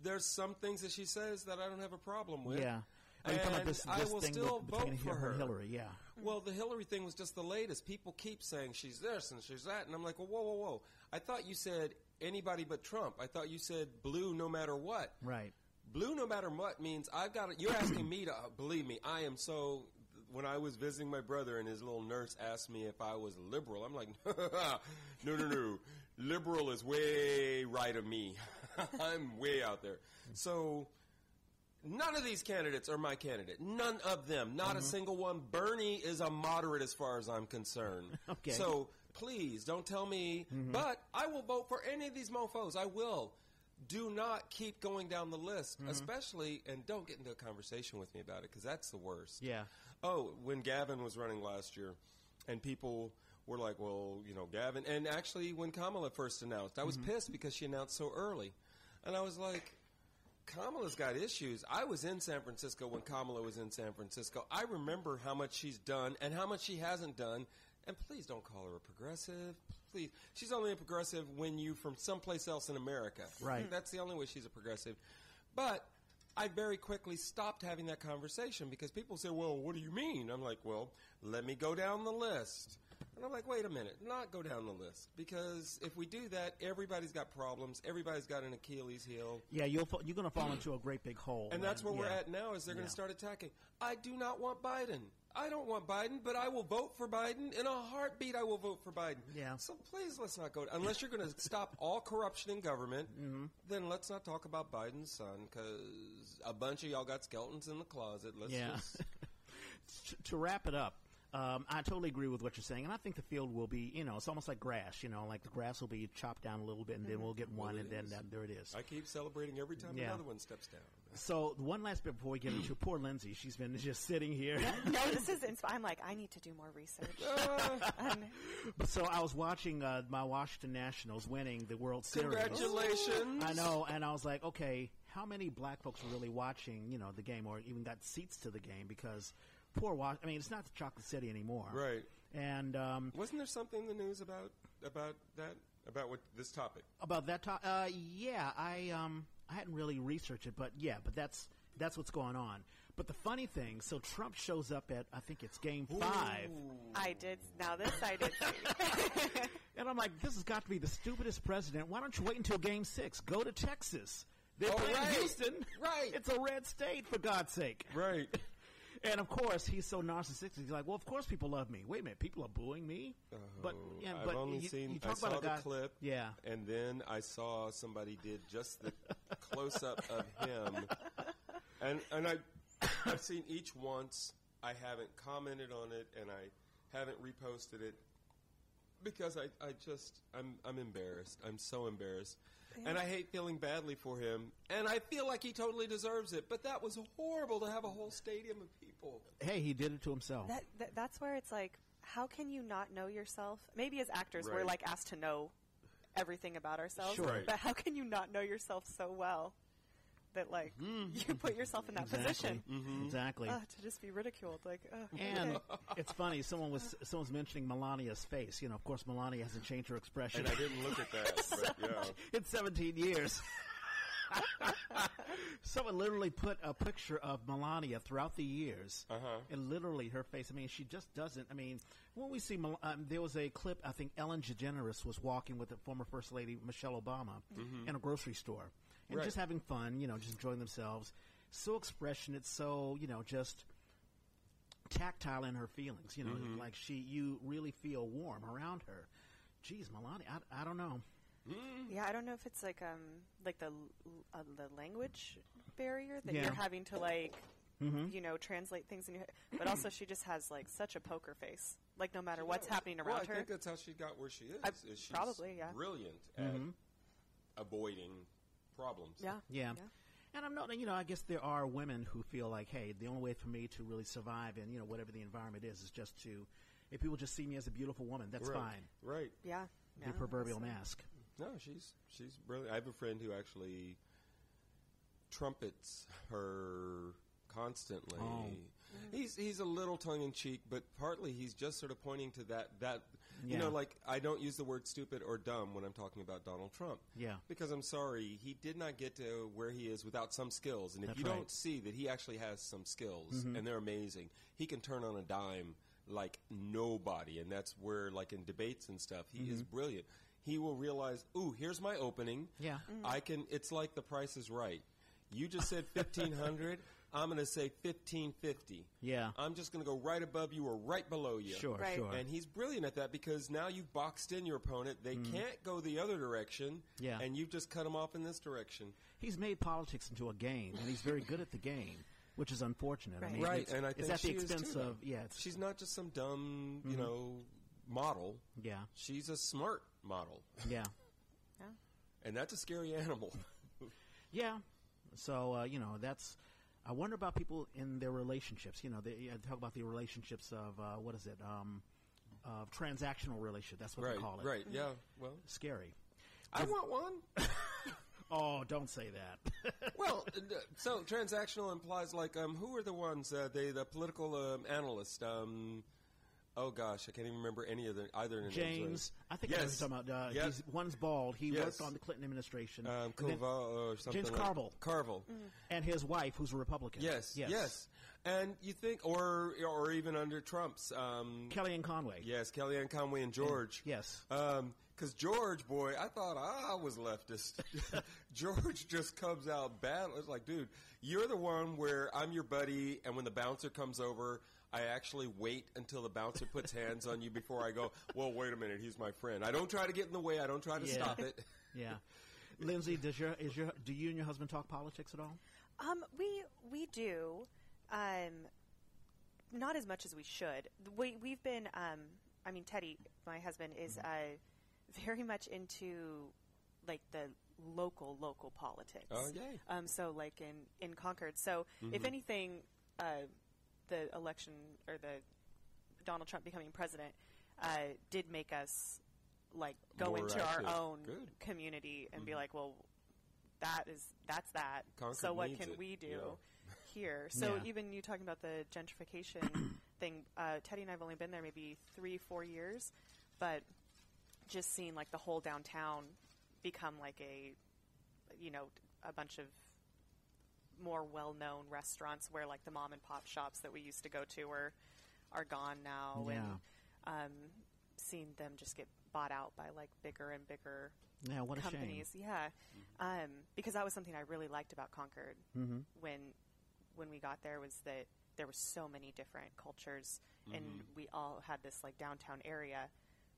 There's some things that she says that I don't have a problem with. Yeah. Are you talking about And this, I this will thing still with, between vote for her and. Hillary? Yeah. Well, the Hillary thing was just the latest. People keep saying she's this and she's that, and I'm like, well, whoa, whoa, whoa. I thought you said anybody but Trump. I thought you said blue no matter what. Right. Blue no matter what means I've got. to You're asking me to uh, believe me. I am so. When I was visiting my brother and his little nurse asked me if I was liberal, I'm like, <laughs> no, no, no. Liberal is way right of me. <laughs> I'm way out there. So none of these candidates are my candidate. None of them. Not a mm-hmm. single one. Bernie is a moderate as far as I'm concerned. <laughs> Okay. So please don't tell me. Mm-hmm. But I will vote for any of these mofos. I will. Do not keep going down the list, mm-hmm. especially, and don't get into a conversation with me about it because that's the worst. Yeah. Oh, when Gavin was running last year, and people were like, "Well, you know, Gavin," and actually, when Kamala first announced, I was pissed because she announced so early, and I was like, "Kamala's got issues." I was in San Francisco when Kamala was in San Francisco. I remember how much she's done and how much she hasn't done. And please don't call her a progressive. Please, she's only a progressive when you from someplace else in America. Right. That's the only way she's a progressive. But I very quickly stopped having that conversation because people say, "Well, what do you mean?" I'm like, "Well, let me go down the list." And I'm like, "Wait a minute, not go down the list because if we do that, everybody's got problems. Everybody's got an Achilles heel." Yeah. You'll fa- you're going to fall into a great big hole. And that's where we're at now is they're going Yeah. to start attacking. I do not want Biden. I don't want Biden, but I will vote for Biden. In a heartbeat, I will vote for Biden. Yeah. So please, let's not go. Unless you're going <laughs> to stop all corruption in government, Mm-hmm. then let's not talk about Biden's son because a bunch of y'all got skeletons in the closet. Let's Yeah. just. <laughs> to wrap it up, um, I totally agree with what you're saying, and I think the field will be, you know, it's almost like grass. You know, like the grass will be chopped down a little bit, and then we'll get one, it and then is. uh, there it is. I keep celebrating every time Yeah. another one steps down. So one last bit before we get into poor Lindsey, she's been just sitting here. <laughs> no, this is. Insp- I'm like, I need to do more research. <laughs> Um, But so I was watching uh, my Washington Nationals winning the World Series. Congratulations! I know, and I was like, okay, how many black folks are really watching, you know, the game or even got seats to the game? Because poor Wash. I mean, it's not the Chocolate City anymore, Right. And um, Wasn't there something in the news about about that about what this topic? about that, topic? uh, yeah, I um, I hadn't really researched it, but yeah, but that's that's what's going on. But the funny thing, so Trump shows up at I think it's Game Five, I did. Now this I did <laughs> and I'm like, this has got to be the stupidest president. Why don't you wait until Game Six? Go to Texas. They're Oh, playing right. Houston. Right. It's a red state, for God's sake. Right. And of course, he's so narcissistic. He's like, "Well, of course, people love me. Wait a minute, people are booing me." Uh-huh. but yeah, I've but only you, seen. you I saw the guy, clip. Yeah, and then I saw somebody did just the <laughs> close up of him, and and I I've seen each once. I haven't commented on it, and I haven't reposted it because I, I just I'm I'm embarrassed. I'm so embarrassed. And I hate feeling badly for him, and I feel like he totally deserves it. But that was horrible to have a whole stadium of people. hey, he did it to himself. that, that that's where it's like, how can you not know yourself? Maybe as actors, we're like asked to know everything about ourselves. Sure. But how can you not know yourself so well that like you put yourself in that exactly, position exactly. uh, to just be ridiculed? Like, uh, and okay. <laughs> it's funny. Someone was someone's mentioning Melania's face. You know, of course, Melania hasn't changed her expression And I didn't look at that, but <laughs> yeah. in 17 years. <laughs> Someone literally put a picture of Melania throughout the years, Uh-huh. and literally her face. I mean, she just doesn't. I mean, when we see, Mel- um, there was a clip. I think Ellen DeGeneres was walking with the former First Lady Michelle Obama in a grocery store, and Mm-hmm. Right. just having fun. You know, just enjoying themselves. So expressionate. So you know, just tactile in her feelings. You know, Mm-hmm. like she, you really feel warm around her. Geez, Melania, I, I don't know. Yeah, I don't know if it's like um like the uh, the language barrier that Yeah. you're having to like Mhm. you know translate things in your head. But also, she just has like such a poker face. Like no matter what's Yeah, happening well, around I her. I think that's how she got where she is. I- is she's probably, yeah. Brilliant at avoiding problems. yeah. Yeah. Yeah. And I'm not, you know, I guess there are women who feel like, hey, the only way for me to really survive in, you know, whatever the environment is, is just to, if people just see me as a beautiful woman, that's right. fine. Right. Yeah. The yeah, proverbial mask. No, she's she's brilliant. I have a friend who actually trumpets her constantly. Oh. He's he's a little tongue in cheek, but partly he's just sort of pointing to that that you know, like I don't use the word stupid or dumb when I'm talking about Donald Trump. Yeah. Because I'm sorry, he did not get to where he is without some skills. And if That's you right. don't see that he actually has some skills Mhm. and they're amazing, he can turn on a dime like nobody. And that's where, like in debates and stuff, he is Mm-hmm. brilliant. He will realize, ooh, here's my opening. Yeah. I can. It's like the Price is Right. You just said fifteen hundred. <laughs> I'm going to say fifteen fifty. Yeah. I'm just going to go right above you or right below you. Sure, Right. sure. And he's brilliant at that because now you've boxed in your opponent. They can't go the other direction. Yeah. And you've just cut them off in this direction. he's made politics into a game, and he's very good at the game, which is unfortunate. I Right. mean, Right, and I it's think at the expense too, of yeah. She's not just some dumb, Mm-hmm. you know, model. yeah. She's a smart model. Yeah. Yeah. And that's a scary <laughs> animal. Yeah. So uh, you know that's. I wonder about people in their relationships. You know, they I talk about the relationships of uh, what is it? Um, of transactional relationship. That's what right, they call it. right. Yeah. Well, Scary. I want one. <laughs> Oh, don't say that. <laughs> well, uh, so transactional implies like um, who are the ones? Uh, they the political um, analyst. Um, oh gosh, I can't even remember any of the either. of their names James, I think I know Yes. you're talking about. Uh, Yes. he's, one's bald. He Yes. worked on the Clinton administration. Um, Koval or something. James like- Carville. Carville. and his wife, who's a Republican. Yes, yes, yes, And you think, or or even under Trump's, um, Kellyanne Conway. yes, Kellyanne Conway and George. Yes. Because George, boy, I thought I was leftist. <laughs> George just comes out bad. It's like, dude, you're the one where I'm your buddy, and when the bouncer comes over, I actually wait until the bouncer puts hands on you before I go. Well, wait a minute, he's my friend. I don't try to get in the way. I don't try to Yeah. stop it. <laughs> Yeah. <laughs> Lindsey, does your is your do you and your husband talk politics at all? Um, we we do, um, not as much as we should. We we've been. Um, I mean, Teddy, my husband, is Mm-hmm. uh, very much into like the local local politics. Oh, yay. Um, so like in in Concord. So Mm-hmm. if anything, uh, the election or the Donald Trump becoming president uh, did make us like go More into active. our own Good. community and be Mhm. like, well, that is that's that. Concord so what can it, we do yeah. here? So Yeah. even you talking about the gentrification <coughs> thing, uh, Teddy and I've only been there maybe three, four years, but just seeing like the whole downtown become like a, you know, a bunch of more well-known restaurants where like the mom and pop shops that we used to go to are are gone now, Yeah. and um, seeing them just get bought out by like bigger and bigger Yeah, what a companies. Yeah, um, because that was something I really liked about Concord shame. hmm when when we got there was that there were so many different cultures, and we all had this like downtown area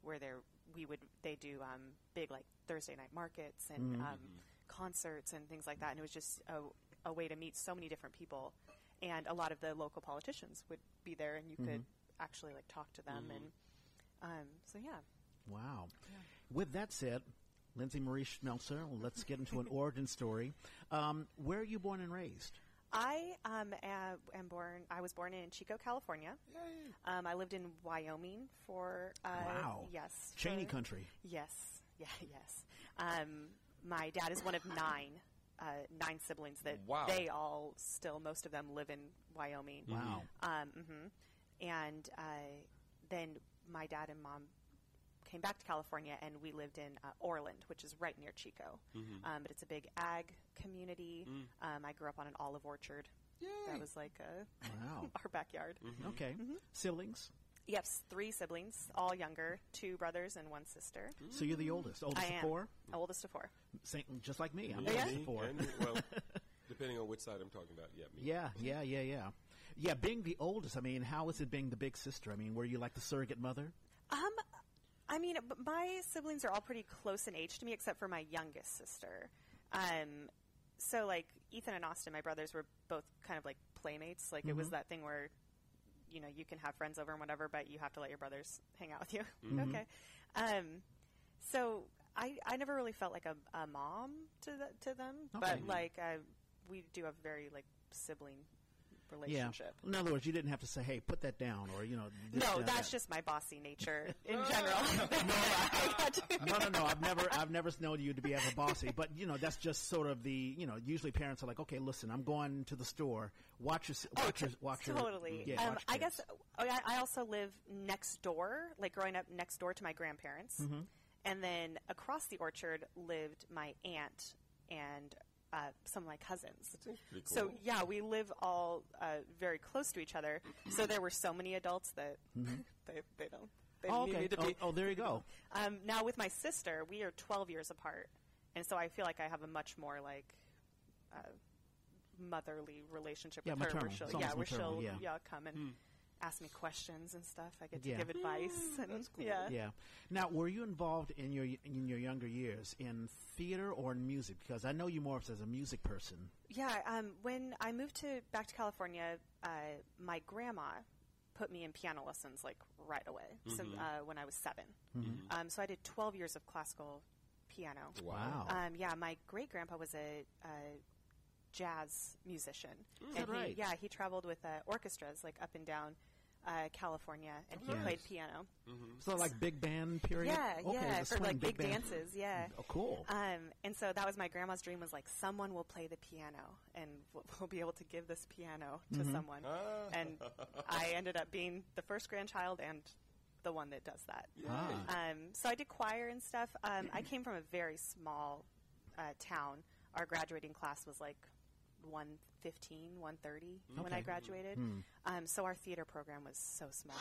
where there we would they do um, big like Thursday night markets and um, concerts and things like that, and it was just a, a way to meet so many different people, and a lot of the local politicians would be there, and you could actually like talk to them, and um, so yeah. Wow. With that said, Lindsey Marie Schmeltzer, let's get into an <laughs> origin story. Um, where are you born and raised? I um, am, am born. I was born in Chico, California. Um, I lived in Wyoming for uh, Wow. yes, Cheney for- country. Yes, <laughs> yeah, yes. Um, my dad is one of nine, uh, nine siblings that Wow. they all still, most of them live in Wyoming. Wow. Um, hmm And uh, then my dad and mom came back to California, and we lived in uh, Orland, which is right near Chico. Um, but it's a big ag community. Um, I grew up on an olive orchard. That was like uh, Wow. <laughs> our backyard. Okay. Siblings? Yes, three siblings, all younger, two brothers and one sister. So you're the oldest. Oldest I of am four? oldest of four. Same, just like me. I'm Yeah, the Yeah. oldest me of four. and well, <laughs> depending on which side I'm talking about. Yeah, me. Yeah, yeah, yeah, yeah. Yeah, being the oldest, I mean, how is it being the big sister? I mean, were you like the surrogate mother? Um, I I mean, b- my siblings are all pretty close in age to me, except for my youngest sister. Um, so like Ethan and Austin, my brothers were both kind of like playmates. Like it was that thing where, you know, you can have friends over and whatever, but you have to let your brothers hang out with you. <laughs> okay. Um, so I I never really felt like a, a mom to the, to them, Okay. but like uh, we do have very like sibling relationship. Yeah. In other words, you didn't have to say, "Hey, put that down," or you know. No, that, that's that. just my bossy nature <laughs> in general. <laughs> no, no, no. I've never, I've never known you to be ever bossy. But you know, that's just sort of the, you know, usually parents are like, "Okay, listen, I'm going to the store. Watch your, Oh, watch your, watch your." totally. Yeah, um, watch I guess oh, I also live next door, like growing up next door to my grandparents, Mm-hmm. and then across the orchard lived my aunt and uh, some of my cousins. Pretty So yeah, we live all uh, very close to each other. So there were so many adults that <laughs> they, they don't. They Mm-hmm. Oh, okay. Oh, oh, there you go. Um, now with my sister, we are 12 years apart, and so I feel like I have a much more like uh, motherly relationship Yeah, with her. maternal. Where she'll, yeah, where maternal, she'll yeah. come and ask me questions and stuff. I get to Yeah. give advice. and, Yeah. Yeah. Now, were you involved in your in your younger years in theater or in music? Because I know you more as a music person. Yeah, um, when I moved to back to California, uh, my grandma put me in piano lessons like right away. So uh, when I was 7 um, so I did twelve years of classical piano. Wow. Um, yeah, my great grandpa was a, a jazz musician. and that right? He, yeah, he traveled with uh, orchestras like up and down uh, California, and he Yes. played piano. So like big band period. Yeah, okay, yeah, the for swing, like big, band. dances. Yeah. Oh, cool. Um, and so that was my grandma's dream was like someone will play the piano and we'll, we'll be able to give this piano to Mm-hmm. someone. Ah. And I ended up being the first grandchild and the one that does that. Ah. Um, so I did choir and stuff. Um, I came from a very small uh, town. Our graduating class was like 115, 130 when I graduated. Um, so our theater program was so small.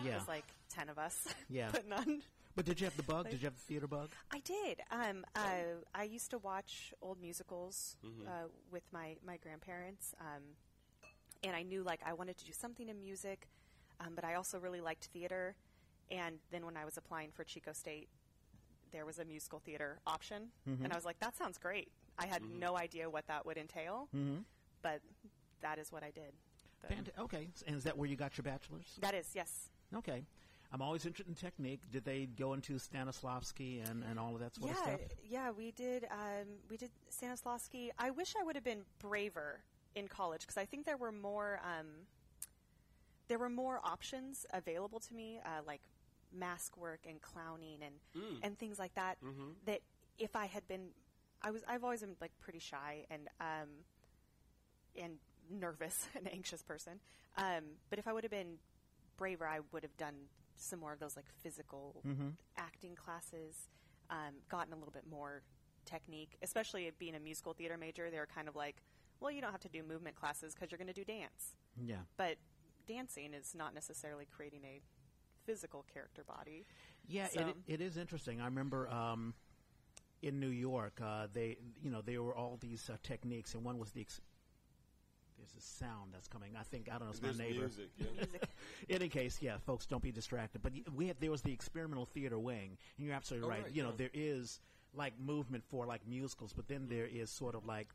It Yeah. was like 10 of us <laughs> Yeah. putting on But did you have the bug? Did you have the theater bug? I did. Um, uh, I used to watch old musicals uh, with my, my grandparents, um, and I knew like I wanted to do something in music, um, but I also really liked theater. And then when I was applying for Chico State, there was a musical theater option, and I was like, "That sounds great." I had no idea what that would entail, but that is what I did. Fant- okay. And is that where you got your bachelor's? that is yes. Okay. I'm always interested in technique. Did they go into Stanislavski and, and all of that sort yeah, of stuff? yeah, we did. Um, we did Stanislavski. I wish I would have been braver in college because I think there were more. Um, there were more options available to me, uh, like mask work and clowning and and things like that. That if I had been, I was. I've always been like pretty shy and um, and nervous <laughs> and anxious person. Um, but if I would have been braver, I would have done some more of those like physical acting classes, um, gotten a little bit more technique, especially being a musical theater major. They were kind of like, well, you don't have to do movement classes because you're going to do dance. Yeah. But dancing is not necessarily creating a physical character body. Yeah, So- it, it is interesting. I remember um, in New York, uh, they you know there were all these uh, techniques, and one was the. Ex- there's a sound that's coming. I think I don't know. It's There's my neighbor. music. Yeah. <laughs> In any case, yeah, folks, don't be distracted. But we had there was the experimental theater wing, and you're absolutely Oh, right. right, You know, yeah. there is like movement for like musicals, but then there is sort of like.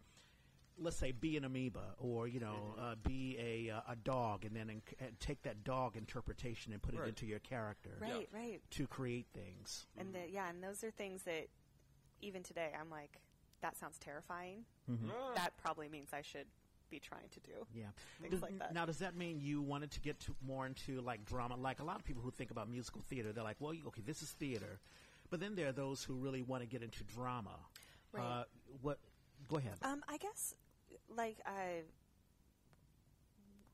Let's say be an amoeba, or you know, Mm-hmm. uh, be a uh, a dog, and then inc- and take that dog interpretation and put it into your character Right, right. to create things. And the, yeah, and those are things that even today I'm like, that sounds terrifying. Ah. That probably means I should be trying to do. Yeah. Things Does- like that. Now, does that mean you wanted to get to more into like drama? Like a lot of people who think about musical theater, they're like, well, okay, this is theater, but then there are those who really want to get into drama. Right. Uh, what? Go ahead. Um, I guess, like, uh,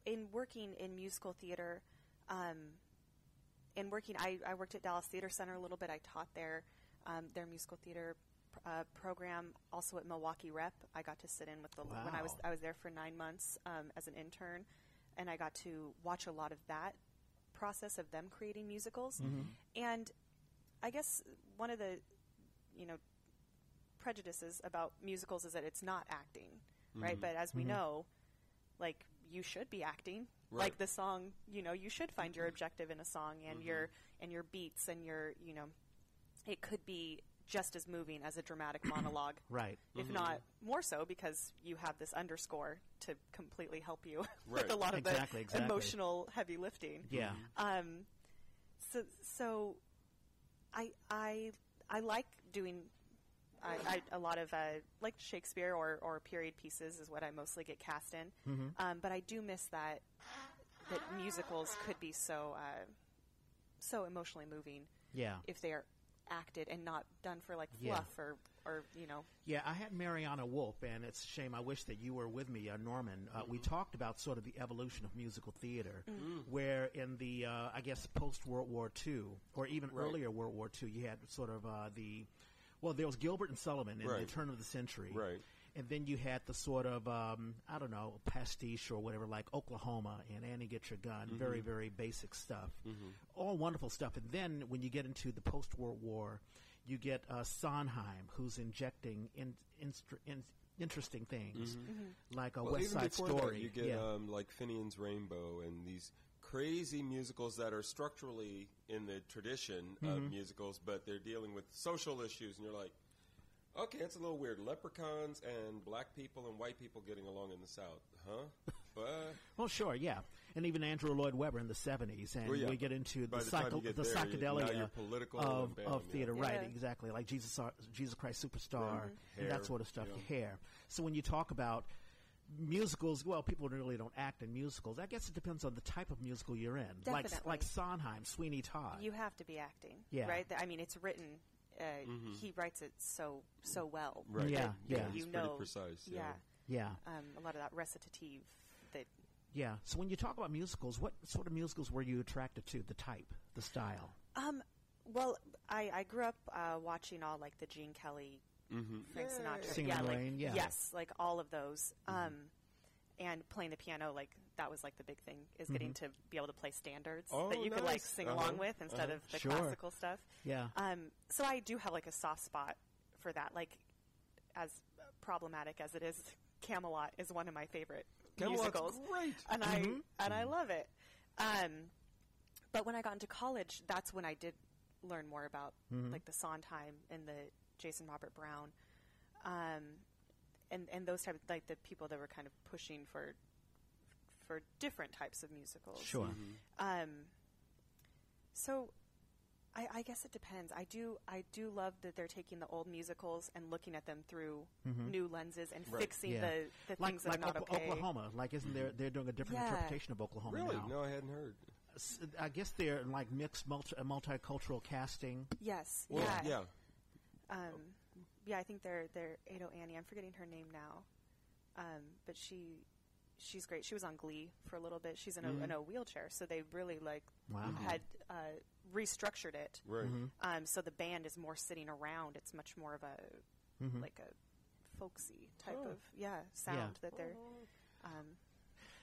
in working in musical theater, um, in working, I, I worked at Dallas Theater Center a little bit. I taught there um, their musical theater pr- uh, program. Also at Milwaukee Rep, I got to sit in with the when I was I was there for nine months um, as an intern, and I got to watch a lot of that process of them creating musicals. Mm-hmm. And I guess one of the you know prejudices about musicals is that it's not acting, right? Mm-hmm. But as we mm-hmm. know, like you should be acting Right. like the song. You know, you should find your objective in a song and your and your beats and your you know, it could be just as moving as a dramatic <coughs> monologue. Right. If not more so, because you have this underscore to completely help you <laughs> with a lot of Exactly, the exactly. emotional heavy lifting. Yeah. Um, so so I I I like doing I, I, a lot of uh, like Shakespeare or, or period pieces is what I mostly get cast in. Mm-hmm. Um, but I do miss that that musicals could be so uh, so emotionally moving Yeah. if they are acted and not done for like Yeah. fluff or or you know Yeah, I had Mariana Wolf, and it's a shame. I wish that you were with me, uh, Norman. Uh, We talked about sort of the evolution of musical theater, where in the, uh, I guess, post World War II, or even Right. earlier World War II, you had sort of uh, the, well, there was Gilbert and Sullivan in Right. the turn of the century. Right. And then you had the sort of, um, I don't know, pastiche or whatever, like Oklahoma and Annie Get Your Gun. Very, very basic stuff. All wonderful stuff. And then when you get into the post World War, you get uh, Sondheim, who's injecting in, instr- in, interesting things, like a Well, West Side Story. that, you get yeah. um, like Finian's Rainbow and these crazy musicals that are structurally in the tradition Mm-hmm. of musicals, but they're dealing with social issues, and you're like, okay, it's a little weird. Leprechauns and black people and white people getting along in the South, huh? But <laughs> Well, sure, yeah, and even Andrew Lloyd Webber in the '70s, and Well, yeah. we get into By the, the psycho- get the there, psychedelia you're political of, bam, of yeah. theater, right? Yeah. Exactly, like Jesus, Jesus Christ Superstar, mm-hmm. and Hair, that sort of stuff. yeah. Hair. So when you talk about musicals, well, people really don't act in musicals. I guess it depends on the type of musical you're in. Like Definitely. like Sondheim, Sweeney Todd. you have to be acting Yeah. right I mean it's written uh, he writes it so so well Mm-hmm. Right. Yeah, that yeah. you He's know precise, yeah, yeah. yeah, Um, a lot of that recitative that yeah. So when you talk about musicals, what sort of musicals were you attracted to? The type, the style. Um, well, I, I grew up uh, watching all like the Gene Kelly, Frank Sinatra, Singing yeah, like, Rain, yeah. yes, like all of those. Um, and playing the piano, like that was like the big thing is getting to be able to play standards Oh, that you could like sing Uh-huh. along with instead Uh-huh. of the Sure. classical stuff. Yeah. Um, so I do have like a soft spot for that. Like as problematic as it is, Camelot is one of my favorite Camelot's musicals great. and I and I love it. Um, but when I got into college, that's when I did learn more about like the Sondheim and the Jason Robert Brown, um, and and those type of, like the people that were kind of pushing for for different types of musicals. Sure. Um, so. I, I guess it depends. I do. I do love that they're taking the old musicals and looking at them through new lenses and Right. fixing Mm-hmm. Yeah. the, the like things that like are not Okla- okay. Oklahoma. Like, isn't there? They're doing a different Yeah. interpretation of Oklahoma Really? now. No, I hadn't heard. I guess they're like mixed multi- uh, multicultural casting. Yes. Well, yeah. yeah. Um, yeah, I think they're they're Ado Annie. I'm forgetting her name now, um, but she she's great. She was on Glee for a little bit. She's in a, in a wheelchair, so they really like Wow. had uh, restructured it. Right. Um, so the band is more sitting around. It's much more of a like a folksy type Oh. of yeah sound that they're. Um,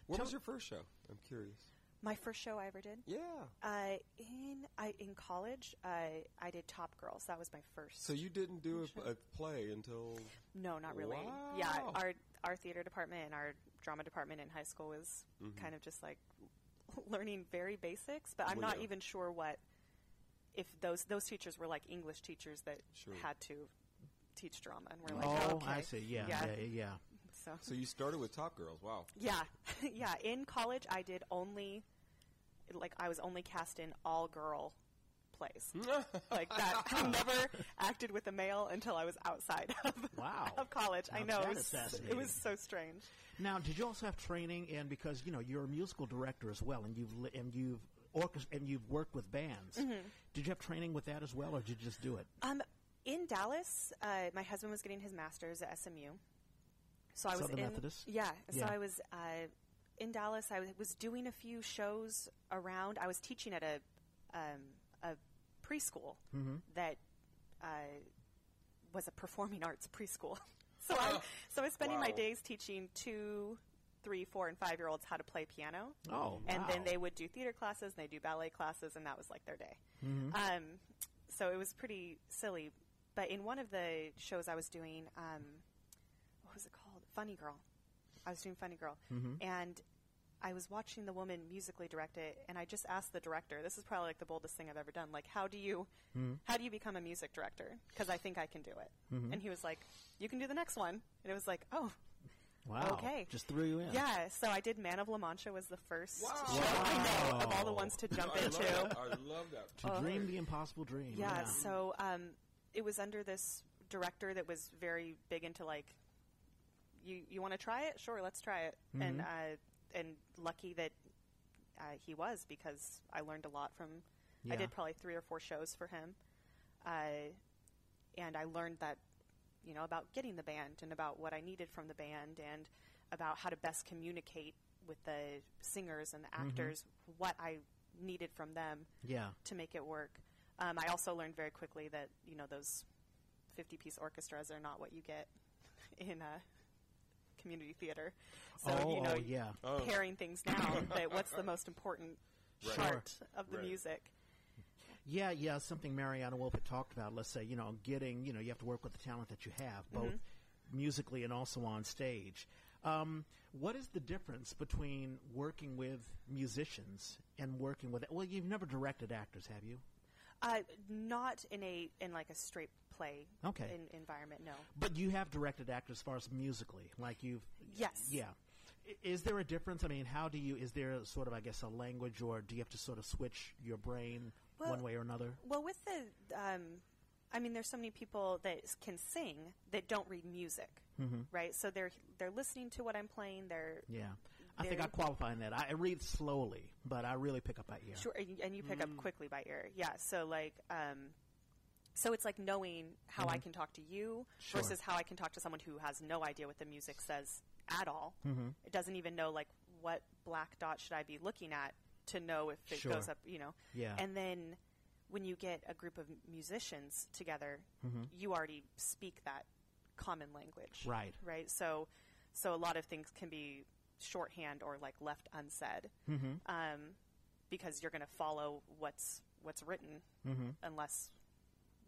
What was your first show? I'm curious. my first show I ever did. Yeah. Uh, in I in college, I I did Top Girls. That was my first. So you didn't do a, a play until No, not really. Yeah, our our theater department and our drama department in high school was mm-hmm. kind of just like <laughs> learning very basics, but I'm Well, not yeah. even sure what if those those teachers were like English teachers that Sure. had to teach drama and we're like, oh, oh okay. I see. Yeah, yeah. yeah, yeah. <laughs> So So you started with Top Girls. Wow. yeah, <laughs> yeah. In college, I did only like I was only cast in all girl plays like that. <laughs> I never acted with a male until I was outside of, Wow. of college. I know it was, it was so strange. Now, did you also have training in because you know you're a musical director as well, and you've li- and you've orchest- and you've worked with bands. Mm-hmm. Did you have training with that as well, or did you just do it? Um, in Dallas, uh, my husband was getting his master's at SMU. So I was Southern in, Methodist? Yeah, so Yeah. I was uh, in Dallas. I was doing a few shows around. I was teaching at a um, a preschool Mm-hmm. that uh, was a performing arts preschool. <laughs> so I so I was spending my days teaching two, three, four, and five year olds how to play piano. Oh, and then they would do theater classes and they do ballet classes and that was like their day Mm-hmm. um, so it was pretty silly but in one of the shows i was doing um, what was it called funny girl i was doing funny girl Mm-hmm. and I was watching the woman musically direct it, and I just asked the director. This is probably like the boldest thing I've ever done. Like, how do you, how do you become a music director? Because I think I can do it. And he was like, "You can do the next one." And it was like, "Oh, Wow. Okay. Just threw you in. yeah." So I did Man of La Mancha was the first Wow. show I know of all the ones to jump I into. love that. I love that. To dream the impossible dream. Yeah, so um, it was under this director that was very big into like, you you want to try it? Sure, let's try it. And uh, and lucky that uh, he was because I learned a lot from. I did probably three or four shows for him, uh, and I learned that you know about getting the band and about what I needed from the band and about how to best communicate with the singers and the actors what I needed from them Yeah. to make it work. Um, I also learned very quickly that you know those fifty-piece orchestras are not what you get <laughs> in a community theater. So oh, you know, oh, yeah. Oh. paring things down. that <laughs> what's the most important Right. part of the Right. music? Yeah, yeah, something Mariana Wolf had talked about. Let's say, you know, getting, you know, you have to work with the talent that you have, both musically and also on stage. Um, what is the difference between working with musicians and working with? Well, you've never directed actors, have you? Uh, not in a in like a straight play Okay. in, environment. No. But you have directed actors as far as musically, like you've. Yes. Yeah. Is there a difference? I mean, how do you? Is there sort of, I guess, a language, or do you have to sort of switch your brain Well, one way or another? Well, with the, um, I mean, there's so many people that can sing that don't read music, right? So they're they're listening to what I'm playing. They're Yeah. I think I qualify in that. I I read slowly, but I really pick up by ear. Sure, and you- and you pick up mm. quickly by ear. Yeah, so like, um, so it's like knowing how I mm-hmm. can talk to you Sure. versus how I can talk to someone who has no idea what the music says at all. Mm-hmm. It doesn't even know like what black dot should I be looking at to know if it Sure. goes up, you know. Yeah. And then when you get a group of musicians together, mm-hmm. you already speak that common language. Right. Right. So, so a lot of things can be shorthand or like left unsaid Mm-hmm. um, because you're going to follow what's what's written unless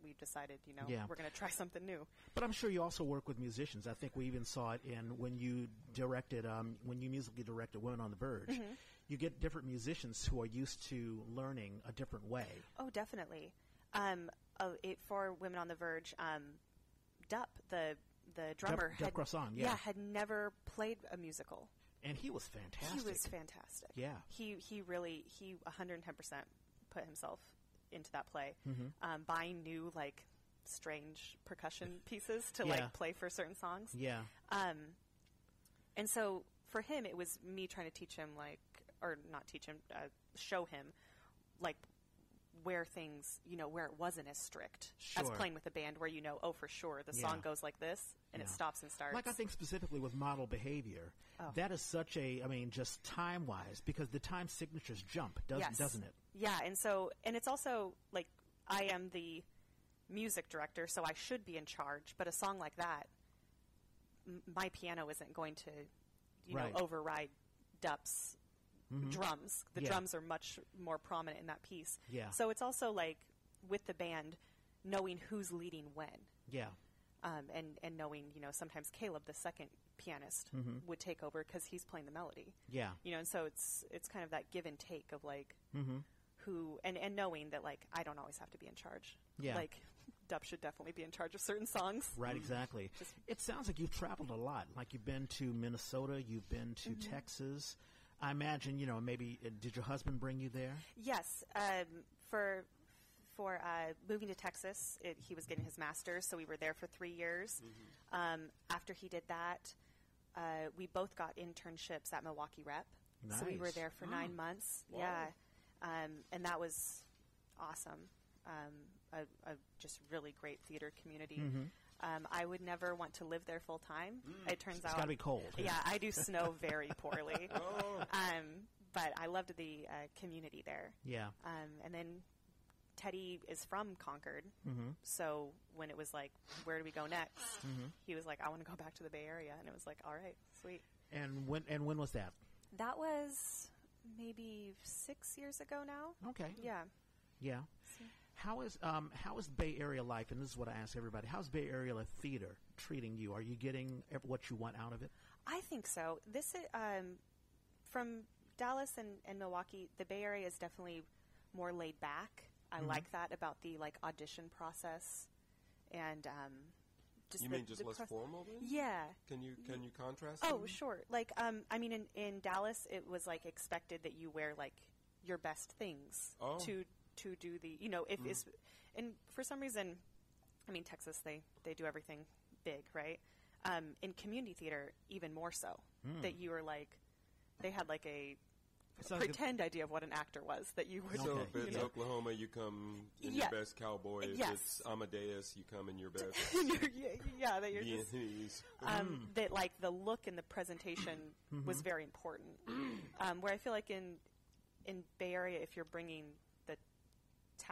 we've decided, you know, Mm-hmm. Yeah. we're going to try something new. But I'm sure you also work with musicians. I think we even saw it in when you directed, um, when you musically directed Women on the Verge. Mm-hmm. You get different musicians who are used to learning a different way. Oh, definitely. Um, it, for Women on the Verge, um, Dup, the the drummer, Dup had, Croissant, yeah. had never played a musical. And he was fantastic. He was fantastic. Yeah. He he really he 110 percent put himself into that play, Mm-hmm. um, buying new like strange percussion <laughs> pieces to Yeah. like play for certain songs. Yeah. Um, and so for him, it was me trying to teach him, like, or not teach him, uh, show him, like, where things, you know, where it wasn't as strict as playing with a band, where you know, oh, for sure, the song goes like this, and it stops and starts. Like I think specifically with model behavior, Oh. that is such a, I mean, just time wise, because the time signatures jump, doesn't, Yes. doesn't it? Yeah, and so, and it's also like I am the music director, so I should be in charge. But a song like that, m- my piano isn't going to, you Right. know, override Dup's drums. The Yeah. drums are much more prominent in that piece. Yeah. So it's also like with the band, knowing who's leading when. Yeah. Um, and, and knowing, you know, sometimes Caleb, the second pianist, would take over because he's playing the melody Yeah. you know and so it's it's kind of that give and take of like Mm-hmm. who and and knowing that like i don't always have to be in charge Yeah. like dub should definitely be in charge of certain songs Right, exactly. it sounds like you've traveled a lot. Like you've been to Minnesota, you've been to Mm-hmm. Texas. I imagine, you know, maybe uh, did your husband bring you there? yes um, for for uh, moving to texas it, he was getting his master's so we were there for three years. Um, after he did that uh, we both got internships at milwaukee rep. So we were there for nine months. Wow. yeah. Um, and that was awesome. Um, a, a just really great theater community um, i would never want to live there full time it turns It's out got to be cold. <laughs> yeah, I do snow very poorly. <laughs> Oh. Um, but I loved the uh, community there. Yeah. Um, and then Teddy is from Concord, Mm-hmm. so when it was like, where do we go next? Hmm. He was like, I want to go back to the Bay Area, and it was like, all right, sweet. And when and when was that? That was maybe six years ago now. Okay. Yeah. Yeah. How is um how is Bay Area life? And this is what I ask everybody. How's Bay Area theater treating you? Are you getting what you want out of it? I think so. This is um, from Dallas and, and Milwaukee, the Bay Area is definitely more laid back. I Mm-hmm. like that about the like audition process, and um, just You the, mean just less proc- formal then? Yeah. Can you can you contrast? Oh, them? sure. Like, um, I mean, in, in Dallas, it was like expected that you wear like your best things Oh. To to do the, you know, if it's, and for some reason, I mean, Texas they they do everything big, right? Um, in community theater, even more so. That you were like, they had like a It sounds like- pretend idea of what an actor was. That you would, So Okay. if it's you know, Oklahoma, you come in Yeah. your best cowboy. If Yes. it's Amadeus, you come in your <laughs> best you're- yeah, yeah, that you're just um, that like the look and the presentation was very important. <clears throat> Um, where I feel like in in Bay Area, if you're bringing the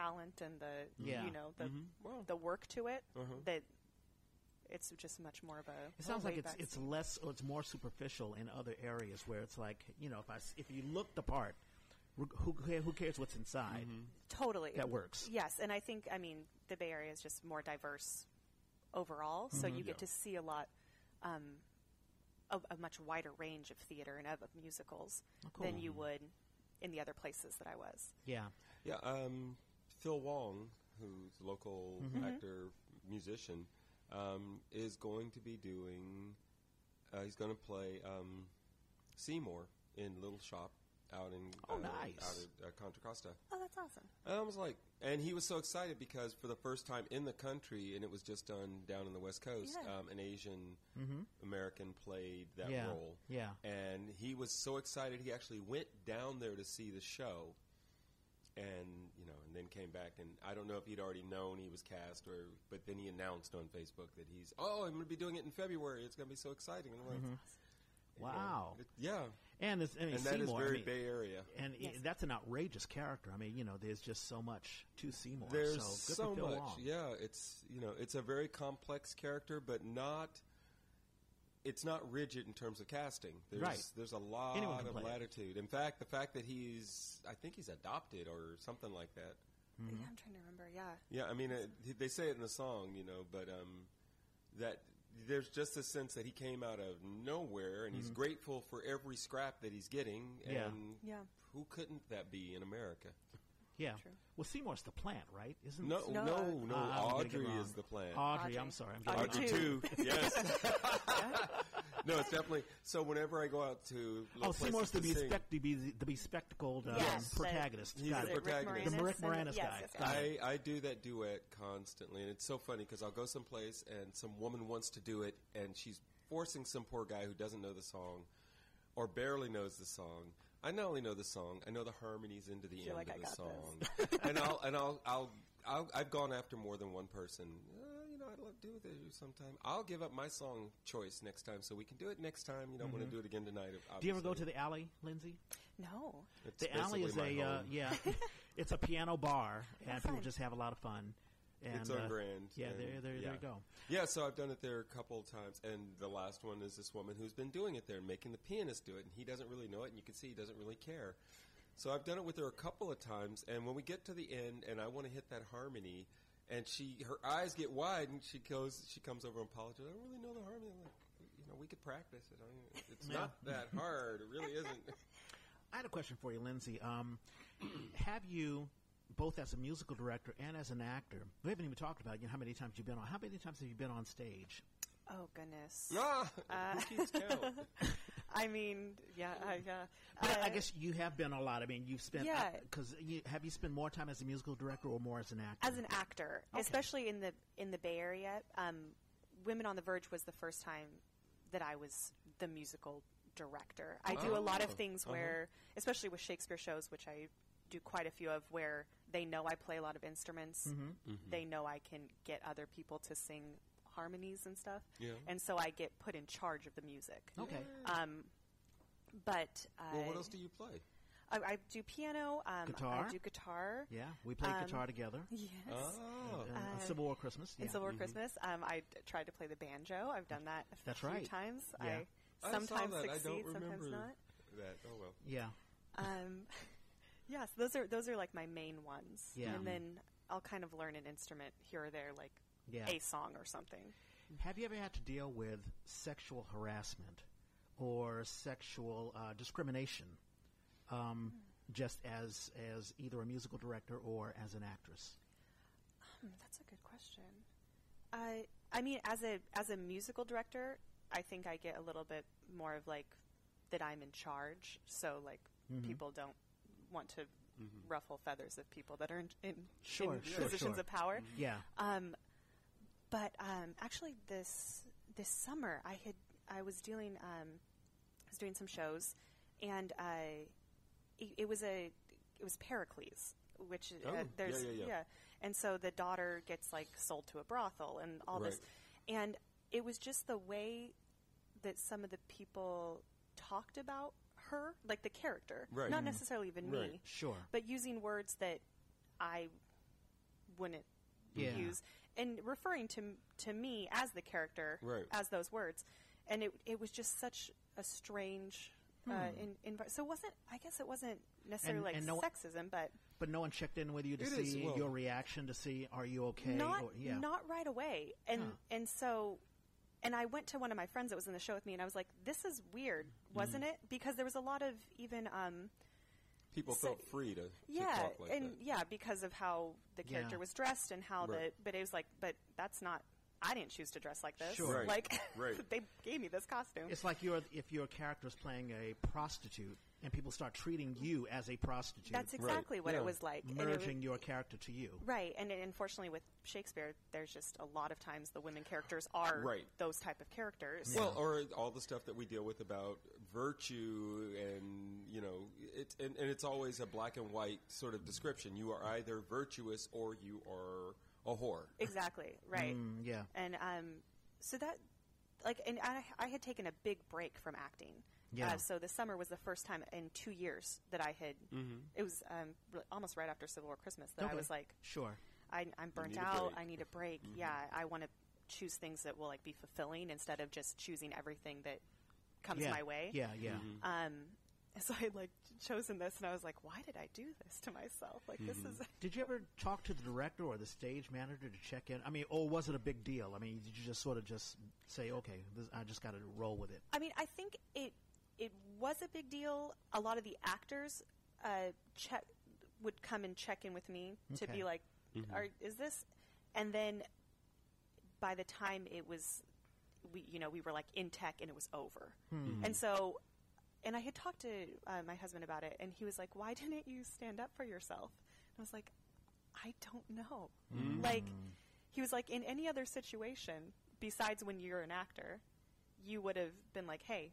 talent and the Yeah. you know the Well, the work to it, Uh-huh. that it's just much more of a. It sounds like it's it's scene. less or it's more superficial in other areas where it's like you know if I s- if you look the part, who who ca- who cares what's inside? totally That works. Yes, and I think I mean the Bay Area is just more diverse overall, so you get Yeah. to see a lot. Um, of a much wider range of theater and of, of musicals Oh, cool. than you would in the other places that I was. Yeah. yeah. Um, Phil Wong, who's a local Mm-hmm. actor musician, um, is going to be doing. Uh, he's going to play um, Seymour in Little Shop out in Oh, uh, nice. out at uh, Contra Costa. Oh, that's awesome. And I was like, and he was so excited because for the first time in the country, and it was just done down in the West Coast, Yeah. um, an Asian American played that Mm-hmm. Yeah, role. yeah. And he was so excited, he actually went down there to see the show. And you know, and then came back, and I don't know if he'd already known he was cast, or but then he announced on Facebook that he's, oh, I'm going to be doing it in February. It's going to be so exciting. And like, Mm-hmm. Wow. it- yeah, And it's, I mean, and that is Seymour, I very mean, Bay Area. And i- Yes. that's an outrageous character. I mean, you know, there's just so much to Seymour. There's so, good so for much. Wong. Yeah, it's you know, it's a very complex character, but not. It's not rigid in terms of casting. There's, Right. There's a lot of play it. latitude. In fact, the fact that he's, I think he's adopted or something like that. Mm-hmm. Yeah, I'm trying to remember. Yeah. Yeah, I mean, it, they say it in the song, you know, but um, that there's just a sense that he came out of nowhere, and he's grateful for every scrap that he's getting. And Yeah. Yeah. who couldn't that be in America? Yeah. True. Well, Seymour's the plant, right? Isn't No, No, no, uh, no. Ah, I'm getting it Audrey is the plan. Audrey, Audrey. I'm sorry. I'm getting Audrey it. Audrey two, yes. <laughs> no, it's definitely. So whenever I go out to Oh, Seymour's places to be, sing, spec- to be the be spectacled um, Yes, the- protagonist. He's the it. Rick protagonist. The Rick Moranis yes, guy. yes, Got yes. it. I, I do that duet constantly, and it's so funny because I'll go someplace and some woman wants to do it, and she's forcing some poor guy who doesn't know the song or barely knows the song. I not only know the song, I know the harmonies into the end like of I the song, <laughs> and I'll and I'll, I'll I'll I've gone after more than one person. Uh, you know, I'd love to do it with you sometime. I'll give up my song choice next time, so we can do it next time. You know, I'm going to do it again tonight. Mm-hmm. Do you ever go to the alley, Lindsey? No. It's The alley is a uh, yeah, <laughs> it's a piano bar, and people just have a lot of fun. And, It's on uh, Grand. Yeah, and- there, there, yeah. there you go. Yeah, so I've done it there a couple of times, and the last one is this woman who's been doing it there, making the pianist do it, and he doesn't really know it, and you can see he doesn't really care. So I've done it with her a couple of times, and when we get to the end, and I want to hit that harmony, and she her eyes get wide, and she goes, she comes over and apologizes. I don't really know the harmony. I'm like, you know, we could practice it. It's Yeah. not that hard. It really isn't. <laughs> I had a question for you, Lindsey. Um, <clears throat> have you, both as a musical director and as an actor, we haven't even talked about you know, how many times you've been on. How many times have you been on stage? Oh goodness. ah, Uh, who keeps count? <laughs> I mean, yeah, I, uh, But I uh, guess you have been a lot. I mean, you've spent. Yeah. Because you, have you spent more time as a musical director or more as an actor? as an actor, Okay. especially in the in the Bay Area. Um, Women on the Verge was the first time that I was the musical director. I do a lot of Oh, things uh-huh. where, especially with Shakespeare shows, which I do quite a few of, where they know I play a lot of instruments. Mm-hmm. They know I can get other people to sing harmonies and stuff, Yeah. and so I get put in charge of the music. Okay. Um, but uh, Well, what else do you play? I, I do piano. Um, Guitar? I do guitar. Yeah, we played Um, guitar together. <laughs> Yes. Oh, Uh, Uh, Civil War Christmas. in yeah. Civil War Christmas. Um, I d- tried to play the banjo. I've done that a That's few right. times. Yeah. I I saw sometimes that. I don't succeed, sometimes not. that. Oh well. Yeah. Um, <laughs> yes, those are those are like my main ones. Yeah. And then I'll kind of learn an instrument here or there, like Yeah. a song or something. Have you ever had to deal with sexual harassment or sexual uh, discrimination um, just as as either a musical director or as an actress? Hmm, that's a good question. I I mean, as a as a musical director, I think I get a little bit more of like that I'm in charge, so like Mhm. people don't want to ruffle feathers of people that are in, in, Sure, in sure, positions sure. of power. Yeah. Um, but um, actually, this this summer, I had I was dealing um, I was doing some shows, and uh, it, it was a it was Pericles, which Oh, uh, yeah, there's yeah, yeah. and so the daughter gets like sold to a brothel and all this, and it was just the way that some of the people talked about her, like the character, Right. not Mhm. necessarily even Right. me, Sure. but using words that I wouldn't Yeah. use and referring to to me as the character Right. as those words and it it was just such a strange uh, in, in, so it wasn't I guess it wasn't necessarily And- like and no- sexism but But no one checked in with you to It is, see well- your reaction, to see are you okay? not or, yeah. not right away and Huh. and so and I went to one of my friends that was in the show with me and I was like this is weird wasn't Mm. it because there was a lot of even um People So- felt free to, to yeah talk like and that. yeah because of how the Yeah. character was dressed and how Right. the but it was like but that's not I didn't choose to dress like this Sure. Right. like Right. <laughs> they gave me this costume It's like you're if your character is playing a prostitute and people start treating you as a prostitute, that's exactly what yeah. it was like And it was- merging your character to you. right and it- unfortunately with Shakespeare there's just a lot of times the women characters are Right. those type of characters Well, or all the stuff that we deal with about virtue, and you know, it, and, and it's always a black and white sort of description. You are either virtuous or you are a whore. exactly right Mm, yeah. and um so that like and I, I had taken a big break from acting Yeah. uh, so the summer was the first time in two years that I had Mm-hmm. it was um, r- almost right after Civil War Christmas that I was like Sure. I, I'm burnt need a out. break. Mm-hmm. I need a break. Yeah, I want to choose things that will like be fulfilling instead of just choosing everything that comes yeah. my way. Yeah, yeah. Mm-hmm. Um, <laughs> so I had like chosen this, and I was like, why did I do this to myself? Like this Mm-hmm. is. <laughs> Did you ever talk to the director or the stage manager to check in? I mean, or was it a big deal? I mean, did you just sort of just say, "Okay, this, I just got to roll with it"? I mean, I think it it was a big deal. A lot of the actors uh, check would come and check in with me to be like, Are, "Is this?" And then by the time it was, we you know we were like in tech and it was over, and so. And I had talked to uh, my husband about it, and he was like, "Why <laughs> didn't you stand up for yourself?" And I was like, "I don't know." Like, he was like, "In any other situation besides when you're an actor, you would have been like, "Hey,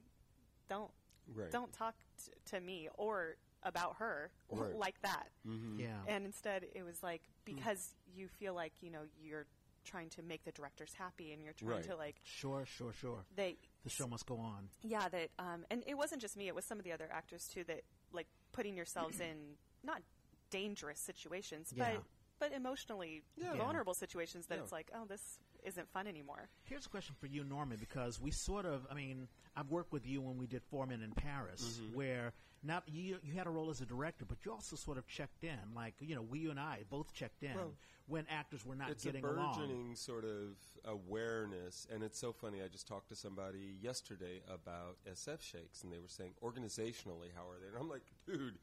don't Right. don't talk t- to me or about her Right. like that. Mm-hmm. Yeah. And instead, it was like because you feel like you know you're trying to make the directors happy and you're trying Right. to like sure, sure, sure. they The show must go on. yeah that um and it wasn't just me it was some of the other actors too that like putting yourselves in not dangerous situations Yeah. but but emotionally Yeah. vulnerable situations that Yeah. it's like oh this isn't fun anymore Here's a question for you, Norman, because we sort of, I mean, I've worked with you when we did Foreman in Paris, Mm-hmm. where not you you had a role as a director, but you also sort of checked in, like you know, we you and I both checked in Well, when actors were not getting along. it's a getting along. burgeoning sort of awareness, and it's so funny. I just talked to somebody yesterday about SF shakes, and they were saying organizationally, how are they? And I'm like, dude,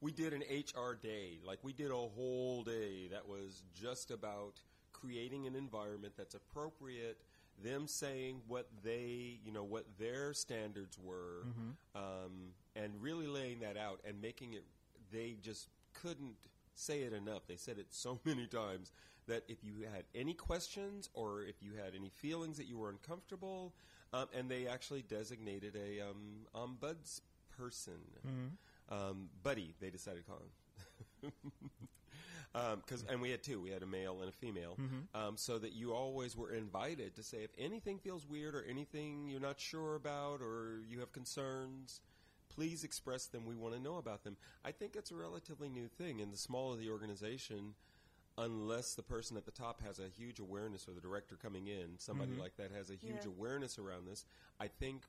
we did an HR day, like we did a whole day that was just about creating an environment that's appropriate. Them saying what they, you know, what their standards were, um, and really laying that out and making it. They just couldn't say it enough. They said it so <laughs> many times that if you had any questions or if you had any feelings that you were uncomfortable, um, and they actually designated a um, ombuds person, um, buddy. They decided to call him. <laughs> Um, because and we had two, we had a male and a female, mm-hmm. um, so that you always were invited to say if anything feels weird or anything you're not sure about or you have concerns, please express them. We want to know about them. I think it's a relatively new thing. In the smaller the organization, unless the person at the top has a huge awareness or the director coming in, somebody mm-hmm. like that has a huge Yeah. awareness around this, I think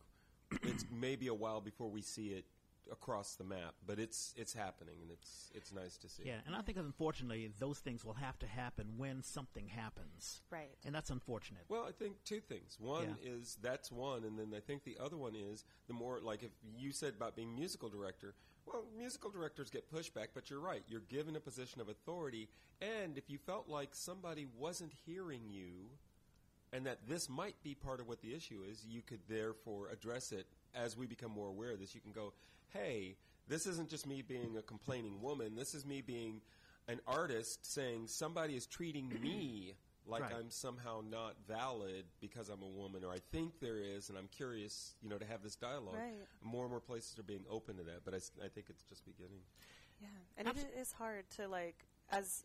it's maybe a while before we see it across the map, but it's it's happening and it's it's nice to see. Yeah, and I think unfortunately those things will have to happen when something happens, right and that's unfortunate. Well, I think two things. One Yeah. is that's one, and then I think the other one is the more like if you said about being musical director, Well, musical directors get pushback, but you're right. You're given a position of authority, and if you felt like somebody wasn't hearing you, and that this might be part of what the issue is, you could therefore address it as we become more aware of this. You can go, hey, this isn't just me being a complaining woman. This is me being an artist saying somebody is treating me <clears throat> like Right. I'm somehow not valid because I'm a woman, or I think there is, and I'm curious, you know, to have this dialogue. Right. More and more places are being open to that, but I think it's just beginning. Yeah, and it is hard to like as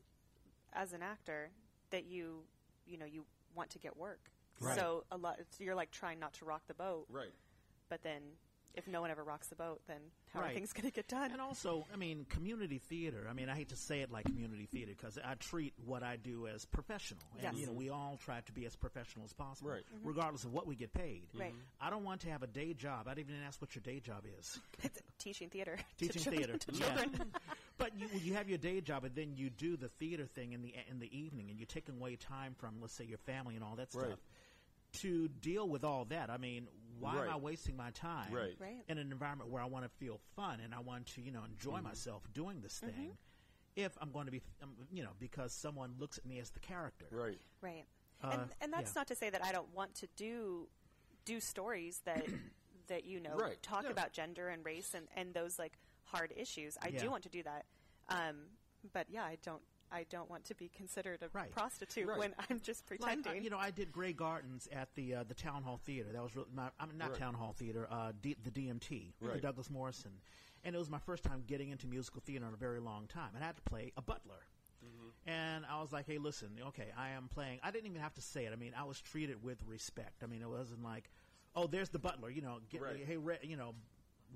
as an actor that you you know you want to get work. Right. So a lot it's, you're like trying not to rock the boat, Right. but then if no one ever rocks the boat, then how Right. are things going to get done? And also, I mean, community theater. I mean, I hate to say it like community theater because I treat what I do as professional, and Yes. you know, we all try to be as professional as possible, Right. Mm-hmm. regardless of what we get paid. Right. Mm-hmm. I don't want to have a day job. I didn't even ask what your day job is. <laughs> It's teaching theater, Teaching children- theater to Yeah. children. <laughs> but you you have your day job, and then you do the theater thing in the in the evening, and you're taking away time from, let's say, your family and all that Right. stuff. To deal with all that, I mean, why am I wasting my time Right. Right. in an environment where I want to feel fun and I want to, you know, enjoy Mm-hmm. myself doing this thing? If I'm going to be, um, you know, because someone looks at me as the character, Right. Right. Uh, and and that's yeah. not to say that I don't want to do do stories that <coughs> that you know Right. talk Yeah. about gender and race and, and those like hard issues. I Yeah. do want to do that. Um, but yeah, I don't I don't want to be considered a Right. prostitute Right. when I'm just Like, pretending. uh, you know, I did Grey Gardens at the uh, the Town Hall Theater. That was really not, I mean, not Right. Town Hall Theater, uh, D, the DMT, the Douglas Morrison, and it was my first time getting into musical theater in a very long time. And I had to play a butler. Mm-hmm. And I was like, "Hey, listen, okay, I am playing." I didn't even have to say it. I mean, I was treated with respect. I mean, it wasn't like, "Oh, there's the butler," you know. Get, Right. Hey, Reg, you know,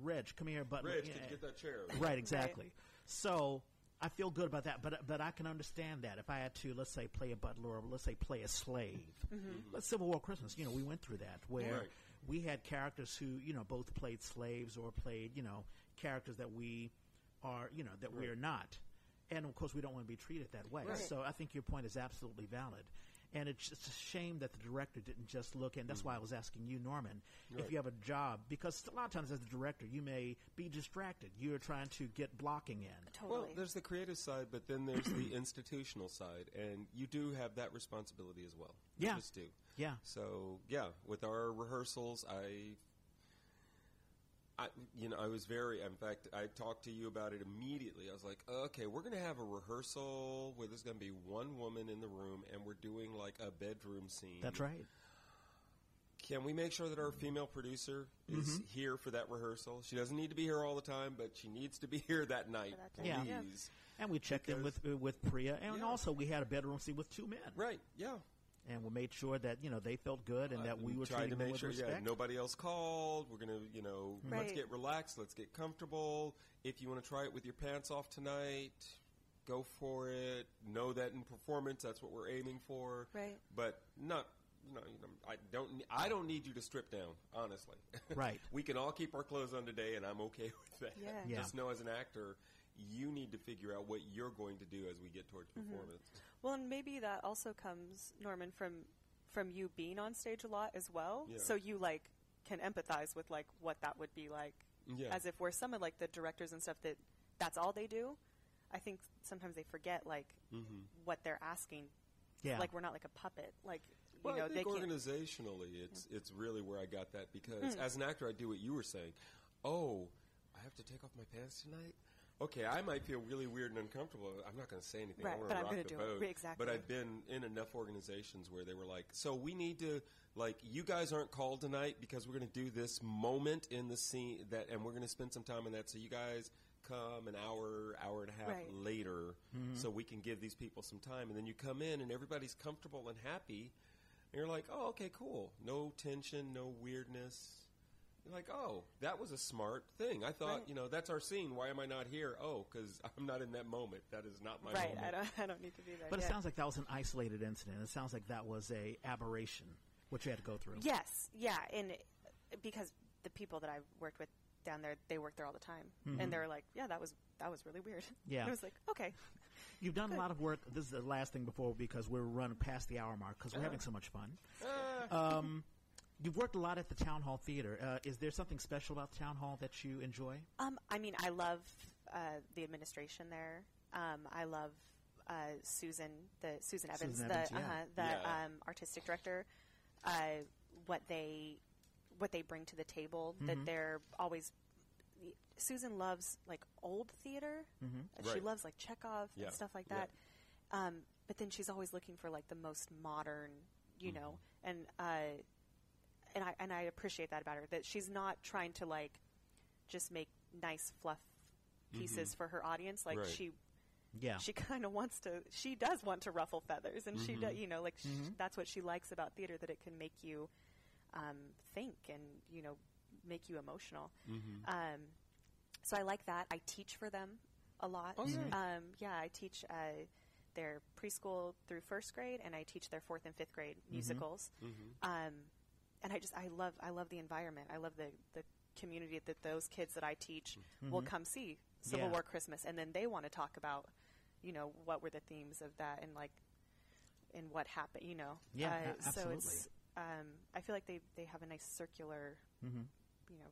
Reg, come here, butler. Reg, Yeah. can you get that chair? Right, exactly. So I feel good about that, but but I can understand that if I had to, let's say, play a butler or let's say play a slave. Mm-hmm. Let's Civil War Christmas. You know, we went through that where Right. we had characters who you know both played slaves or played you know characters that we are you know that we are not, and of course we don't want to be treated that way. Right. So I think your point is absolutely valid. And it's just a shame that the director didn't just look, and that's hmm. why I was asking you, Norman, if you have a job, because a lot of times as a director, you may be distracted. You're trying to get blocking in. totally. Well, there's the creative side, but then there's the <clears throat> institutional side, and you do have that responsibility as well. You Yeah. just do. Yeah. So yeah, with our rehearsals, I, I, you know, I was very. In fact, I talked to you about it immediately. I was like, okay, we're going to have a rehearsal where there's going to be one woman in the room, and we're doing like a bedroom scene. That's right. Can we make sure that our female producer is Mm-hmm. here for that rehearsal? She doesn't need to be here all the time, but she needs to be here that night. that Yeah. time, yeah. Please. And we checked in with uh, with Priya, and Yeah. also we had a bedroom scene with two men, Right. Yeah. And we made sure that you know they felt good and that we were tried treating to them make with sure. Yeah, respect. nobody else called. We're gonna, you know, let's get relaxed. Let's get comfortable. If you want to try it with your pants off tonight, go for it. Know that in performance, that's what we're aiming for. Right. But not. No, you know, I don't. I don't need you to strip down. Honestly, <laughs> Right. we can all keep our clothes on today, and I'm okay <laughs> with that. Yeah. Yeah. Just know, as an actor, you need to figure out what you're going to do as we get towards Mm-hmm. performance. Well, and maybe that also comes, Norman, from from you being on stage a lot as well. Yeah. So you like can empathize with like what that would be like, Yeah. as if we're some of like the directors and stuff that that's all they do. I think sometimes they forget like what they're asking. yeah, Like we're not like a puppet. Like Well, you know I they think can't. organizationally, it's it's really where I got that because Hmm. as an actor, I do what you were saying. Oh, I have to take off my pants tonight. Okay, I might feel really weird and uncomfortable. I'm not going to say anything. Right, I want but to I'm rock gonna the do it. boat. Exactly. But I've been in enough organizations where they were like, "So we need to like you guys aren't called tonight because we're going to do this moment in the scene that, and we're going to spend some time on that. So you guys come an hour, hour and a half Right. later, mm-hmm. so we can give these people some time. And then you come in and everybody's comfortable and happy. And you're like, oh, okay, cool. No tension, no weirdness. You're like, oh, that was a smart thing. I thought, Right. you know, that's our scene. Why am I not here? Oh, because <laughs> I'm not in that moment. That is not my right. moment. I don't. <laughs> I don't need to be there. but it sounds like that was an isolated incident. It sounds like that was a aberration, which you had to go through. Yes, yeah, and because the people that I worked with down there, they work there all the time, and they're like, "Yeah, that was that was really weird." <laughs> Yeah. and I was like, "Okay, You've done a lot of work. This is the last thing before because we're running past the hour mark because we're having so much fun. Ah, Um, You've worked a lot at the Town Hall Theater. Uh, is there something special about the Town Hall that you enjoy? Um, I mean, I love uh, the administration there. Um, I love uh, Susan, the Susan Evans, Susan the Evans, yeah. uh-huh, the Yeah. um, artistic director. Uh, what they what they bring to the table. Mm-hmm. That they're always. Susan loves like old theater. Mm-hmm. She Right. loves like Chekhov Yeah. and stuff like Yeah. that. Um, but then she's always looking for like the most modern, you Mm-hmm. know, and uh, and I and I appreciate that about her that she's not trying to like just make nice fluff pieces for her audience. Like Right. she Yeah. she kind of wants to. She does want to ruffle feathers, and she does. You know, like sh Mhm. that's what she likes about theater that it can make you um, think and you know make you emotional. Mm-hmm. Um, so I like that. I teach for them a lot. Oh, yeah. Um, yeah, I teach uh, their preschool through first grade, and I teach their fourth and fifth grade musicals. Mm-hmm. Um, and I just I love I love the environment. I love the the community that those kids that I teach will come see Civil Yeah. War Christmas, and then they want to talk about, you know, what were the themes of that and like, and what happened. You know, Yeah, uh, a- So absolutely. it's um, I feel like they they have a nice circular, Mm-hmm. you know,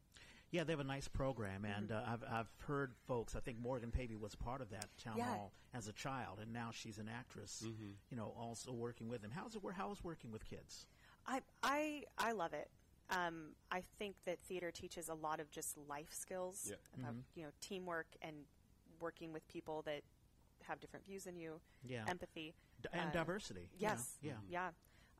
Yeah, they have a nice program, and uh, I've I've heard folks. I think Morgan Pavey was part of that town Yeah. hall as a child, and now she's an actress. You know, also working with them. How's it? wor- How's working with kids? I I I love it. Um, I think that theater teaches a lot of just life skills Yeah. about Mm-hmm. you know teamwork and working with people that have different views than you, Yeah, empathy. D- and uh, diversity. you know? Yes. Yeah. Yeah.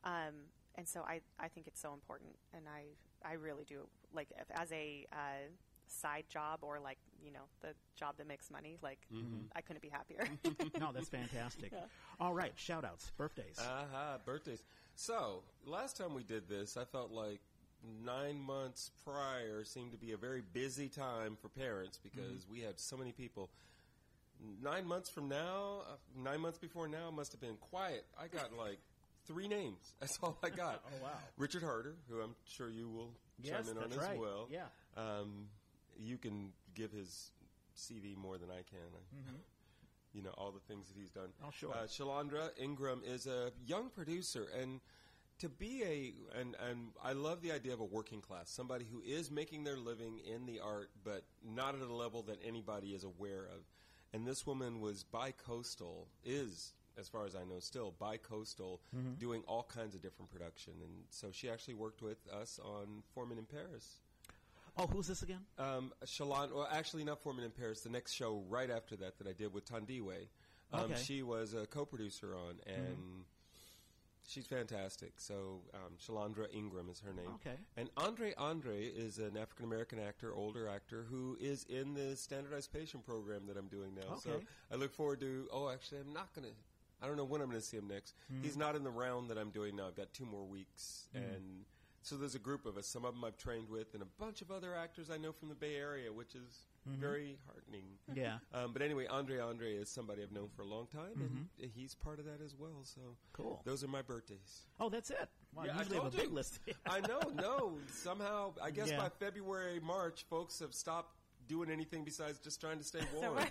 Um, and so I, I think it's so important, and I I really do like if, as a uh, side job or like you know the job that makes money. Like Mm-hmm. I couldn't be happier. <laughs> no, that's fantastic. <laughs> Yeah. All right, shout outs, birthdays. Aha, birthdays. So, last time we did this, I felt like nine months prior seemed to be a very busy time for parents because we had so many people. Nine months from now, uh, nine months before now, must have been quiet. I got <laughs> like three names. <laughs> That's all I got. Oh, wow. Richard Harder, who I'm sure you will Yes, chime in on as right. well. Yeah. Um, you can give his CV more than I can. I, You know all the things that he's done. Oh, sure. Uh, Shalandra Ingram is a young producer, and to be a and and I love the idea of a working class, somebody who is making their living in the art, but not at a level that anybody is aware of. And this woman was bi-coastal, is as far as I know, still bi-coastal, Mm-hmm. doing all kinds of different production. And so she actually worked with us on Foreman in Paris. Oh, who's this again? Um, Shalon, well, actually not Foreman in Paris. The next show right after that that I did with Tandiwe, um, Okay. she was a co-producer on, and she's fantastic. So um, Shalandra Ingram is her name. Okay. And Andre Andre is an African American actor, older actor, who is in the standardized patient program that I'm doing now. Okay. So I look forward to. Oh, actually, I'm not gonna. I don't know when I'm going to see him next. Mm-hmm. He's not in the round that I'm doing now. I've got two more weeks, and so there's a group of us. Some of them I've trained with, and a bunch of other actors I know from the Bay Area, which is Mm-hmm. very heartening. <laughs> Yeah. Um, but anyway, Andre Andre is somebody I've known for a long time, and he's part of that as well. So Mm-hmm. Cool. Those are my birthdays. Oh, that's it. Well, Yeah, I have a big you. list. <laughs> I know, no. Somehow, I guess Yeah. by February, March, folks have stopped doing anything besides just trying to stay warm. <laughs>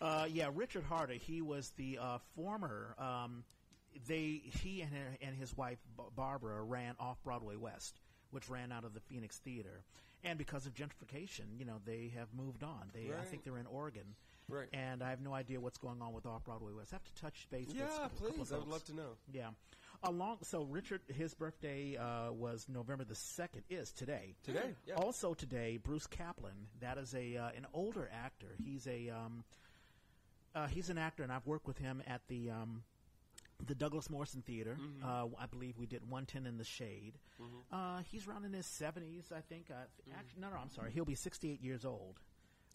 Uh, yeah, Richard Harder. He was the uh, former. Um, they he and her, and his wife Barbara ran off Broadway West, which ran out of the Phoenix Theater, and because of gentrification, you know they have moved on. They I think they're in Oregon, Right. and I have no idea what's going on with off Broadway West. I have to touch base. yeah, please. I would love to know. Yeah. Along so Richard his birthday uh, was November the second is today. Today, yeah. Also today, Bruce Kaplan. That is a uh, an older actor. He's a um, uh, he's an actor, and I've worked with him at the um, the Douglas Morrison Theater. Mm-hmm. Uh, I believe we did 110 in the Shade. Uh, he's around in his 70s, I think. Uh, Actually, no, no, I'm sorry. He'll be 68 years old.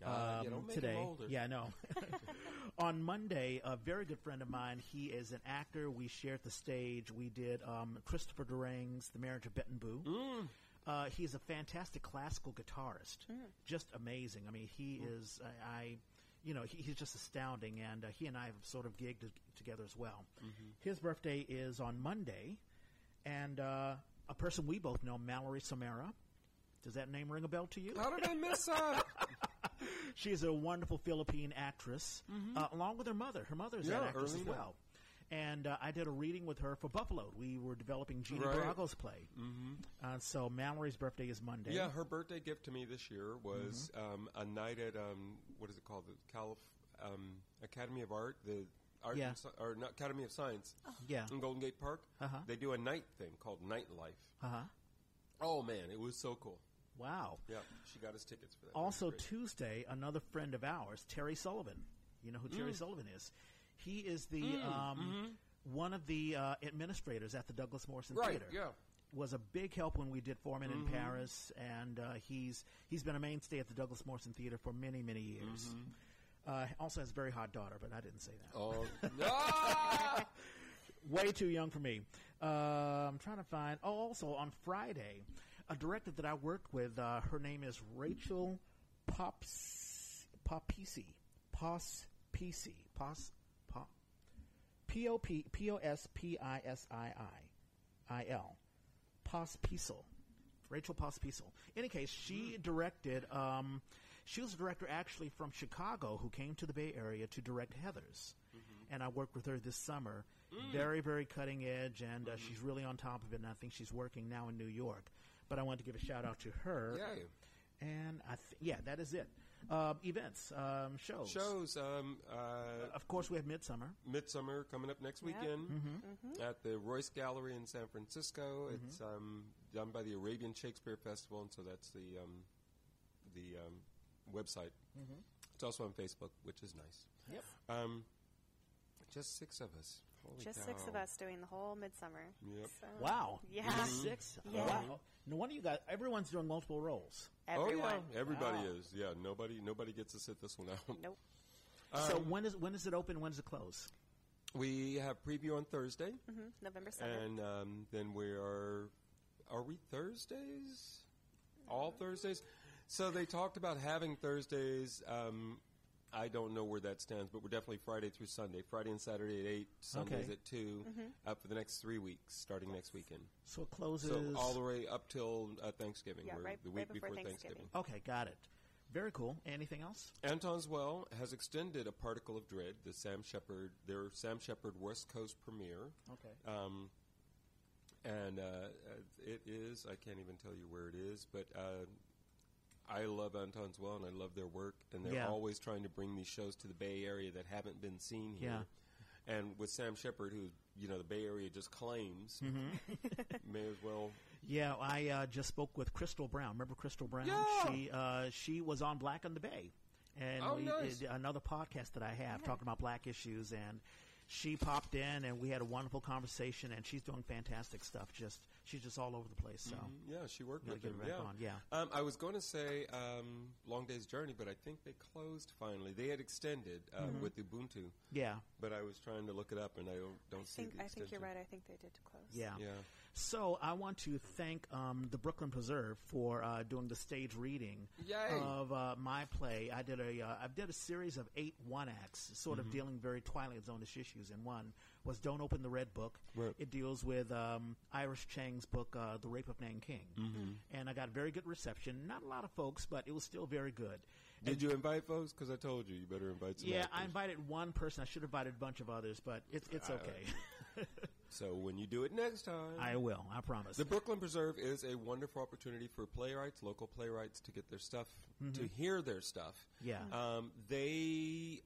Mm-hmm. Uh, um, yeah, don't make him today. Yeah, I know. <laughs> On Monday, a very good friend of mine, he is an actor. We shared the stage. We did um, Christopher Durang's The Marriage of Bette and Boo. Mm. Uh, he's a fantastic classical guitarist, just amazing. I mean, he is. I, I you know, he, he's just astounding, and uh, he and I have sort of gigged together as well. His birthday is on Monday, and uh, a person we both know, Mallory Samara. Does that name ring a bell to you? How did I miss her? <laughs> She is a wonderful Philippine actress, uh, along with her mother. Her mother is Yeah, an actress as well. And uh, I did a reading with her for Buffalo. We were developing Gina Right. Barago's play. Mm-hmm. Uh, so Mallory's birthday is Monday. Yeah, her birthday gift to me this year was Mm-hmm. um, a night at um, what is it called? The Calif- um, Academy of Art, the Art Yeah. or not Academy of Science Yeah. in Golden Gate Park. Uh-huh. They do a night thing called Nightlife. Uh huh. Oh man, it was so cool. Wow. Yeah, she got us tickets for that. Also. Tuesday, another friend of ours, Terry Sullivan. You know who Terry Mm. Sullivan is? He is the um, one of the uh, administrators at the Douglas Morrison Mm-hmm. right? Theater. Yeah. Was a big help when we did Foreman Mm-hmm. in Paris, and uh, he's he's been a mainstay at the Douglas Morrison Theater for many many years. Uh, also has a very hot daughter, but I didn't say that. Mm-hmm. Oh <laughs> no! Way too young for me. Uh, I'm trying to find. Oh, also on Friday, a director that I worked with. Uh, her name is Rachel Pops Popisi. Pos PC. Pos Pop P O P P O S P I S I I I L. Pospisil. Rachel Pospisil. In any case, she directed. Um, she was a director actually from Chicago who came to the Bay Area to direct Heathers, and I worked with her this summer. Very, very cutting edge, and uh, she's really on top of it. And I think she's working now in New York. But I wanted to give a shout out to her. Yay. And I th- yeah, that is it. Um, events, um, shows. Shows. Um, uh, Of course, we have Midsummer. Midsummer coming up next Yeah. weekend Mm-hmm. at the Royce Gallery in San Francisco. It's um, done by the Arabian Shakespeare Festival, and so that's the um, the um, website. It's also on Facebook, which is nice. Yep. Um, just six of us. Holy Just six of us doing the whole midsummer. Yep. So, Wow. Yeah. Just Six. Yeah. Wow. No wonder you got everyone's doing multiple roles. Everyone. Oh yeah, everybody Wow. is. Yeah, nobody nobody gets to sit this one out. Nope. so Um, when is when is it open? When does it close? we have preview on Thursday, hmm November 7th. and um, then we are. Are we Thursdays? All Thursdays. So they talked about having Thursdays. Um, I don't know where that stands, but we're definitely Friday through Sunday. Friday and Saturday at eight, Sundays Okay. at 2 uh, for the next three weeks, starting next weekend. So it closes. So all the way up till uh, Thanksgiving, Yeah, or right- the right week before before Thanksgiving. okay, got it. Very cool. Anything else? Anton's Well has extended a particle of dread, the Sam Shepard, their Sam Shepard West Coast premiere. Okay. Um, and uh, uh, it is, I can't even tell you where it is, but uh, I love Anton's Well and I love their work. And they're Yeah. always trying to bring these shows to the Bay Area that haven't been seen here. Yeah. And with Sam Shepard, who, you know, the Bay Area just claims, Mm-hmm. <laughs> may as well. Yeah, I uh, just spoke with Crystal Brown. Remember Crystal Brown? Yeah. She uh, she was on Black on the Bay, and Oh, we nice. did another podcast that I have talking about black issues. And she popped in, and we had a wonderful conversation. And she's doing fantastic stuff. Just she's just all over the place. So Yeah, she worked Gotta with get him. yeah. on, yeah. Um, I was going to say um, Long Day's Journey, but I think they closed finally. They had extended uh, Mm-hmm. with Ubuntu, yeah, but I was trying to look it up and I don't don't I see think, the I think you're right. I think they did close. yeah, Yeah. So I want to thank um, the Brooklyn Preserve for uh, doing the stage reading Yay. of uh, my play. I did a uh, I did a series of eight one acts, sort Mm-hmm. of dealing very Twilight Zone-ish issues. And one was "Don't Open the Red Book." Right. It deals with um, Iris Chang's book, uh, "The Rape of Nanking," Mm-hmm. and I got very good reception. Not a lot of folks, but it was still very good. Did you invite folks? Because I told you you better invite some. Yeah, actors. I invited one person. I should have invited a bunch of others, but it's it's okay. <laughs> So when you do it next time, I will. I promise. The Brooklyn Preserve is a wonderful opportunity for playwrights, local playwrights, to get their stuff, to hear their stuff. Mm-hmm. Yeah. Um, they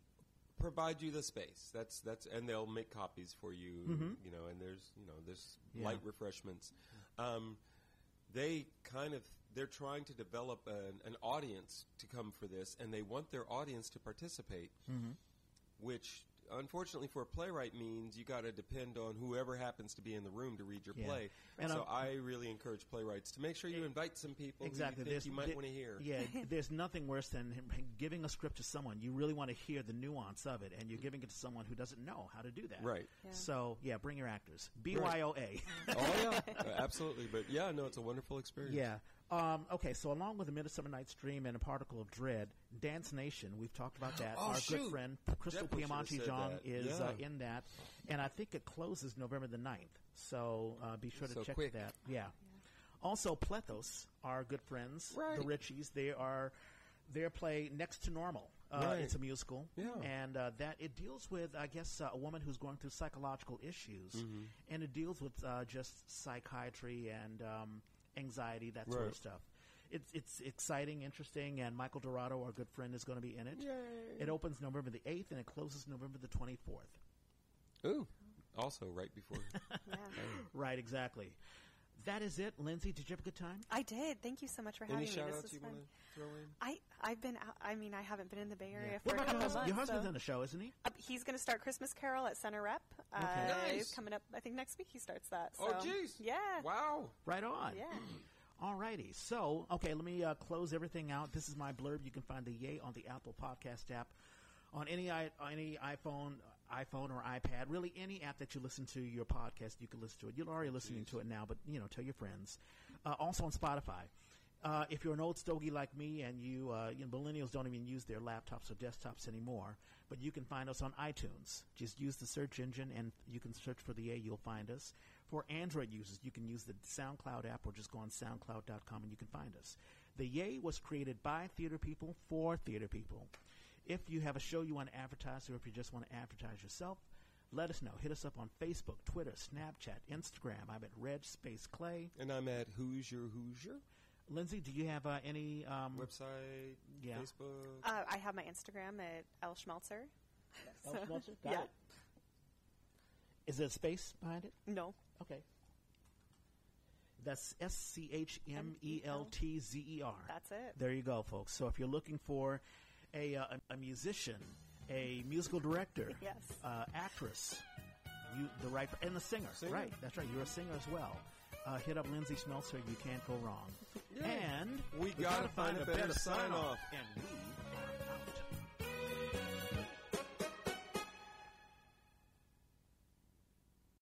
provide you the space. That's that's, and they'll make copies for you. You know, and there's you know there's Mm-hmm. Yeah. light refreshments. Um, they kind of they're trying to develop an, an audience to come for this, and they want their audience to participate, Mm-hmm. which. Unfortunately, for a playwright means you got to depend on whoever happens to be in the room to read your Yeah. play. And so I'm- I really encourage playwrights to make sure you invite some people Exactly. who you think you might there- want to hear. Yeah, <laughs> there's nothing worse than giving a script to someone. You really want to hear the nuance of it, and you're giving it to someone who doesn't know how to do that. Right. Yeah. So yeah, bring your actors. BYOA. oh yeah, <laughs> absolutely. But yeah, no, it's a wonderful experience. yeah. Um, okay, so along with the Midsummer Night's Dream and a particle of dread, Dance Nation. We've talked about that. <gasps> Oh, Our shoot. good friend Krystle Definitely Piamonte Jong that. is uh, in that, and I think it closes November the 9th. So uh, be sure to So check quick. that. Yeah. Also, Plethos, our good friends, Right. the Richeys, they are their play Next to Normal Uh, Right. It's a musical, Yeah. and uh, that it deals with, I guess, uh, a woman who's going through psychological issues, Mm-hmm. and it deals with uh, just psychiatry and um, anxiety, that sort of stuff. It's it's exciting, interesting, and Michael Dorado, our good friend, is going to be in it. Yay. It opens November the eighth, and it closes November the twenty fourth. Ooh. Also, right before. <laughs> Yeah. Right, exactly. That is it, Lindsey. Did you have a good time? I did. Thank you so much for having Any me. shout This outs was you fun. want to throw in? I I've been out, I mean I haven't been in the Bay Area What for a about your couple husband? months. Your husband's so- in the show, isn't he? Uh, he's going to start Christmas Carol at Center Rep. Uh, Okay. Nice. He's coming up. I think next week he starts that. Oh, so- jeez. Yeah. Wow. Right on. Yeah. Alrighty. So, okay, let me uh, close everything out. This is my blurb. You can find the Yay on the Apple Podcast app, on any i any iPhone, iPhone or iPad. Really, any app that you listen to your podcast, you can listen to it. You're already listening to it now, but you know, tell your friends. Uh, also on Spotify. Uh, if you're an old stogie like me, and you, uh, you know, millennials don't even use their laptops or desktops anymore, but you can find us on iTunes. Just use the search engine, and you can search for the A, You'll find us. For Android users, you can use the SoundCloud app or just go on SoundCloud.com and you can find us. The Yay was created by theater people for theater people. If you have a show you want to advertise or if you just want to advertise yourself, let us know. Hit us up on Facebook, Twitter, Snapchat, Instagram. I'm at Reg Space Clay. And I'm at Who's Your Hoosier Lindsey, do you have uh, any? Um, website, Yeah. Facebook. Uh, I have my Instagram at L Schmeltzer. So- Schmeltzer? Got yeah. it. Is there a space behind it? No. Okay. That's S C H M E L T Z E R. That's it. There you go, folks. So if you're looking for a, uh, a, a musician, a musical director, <laughs> Yes. uh, actress, you the right and the singer, Singer. right? That's right. You're a singer as well. Uh, hit up Lindsey Schmeltzer. You can't go wrong. Yeah. And We gotta find a better sign-off. And we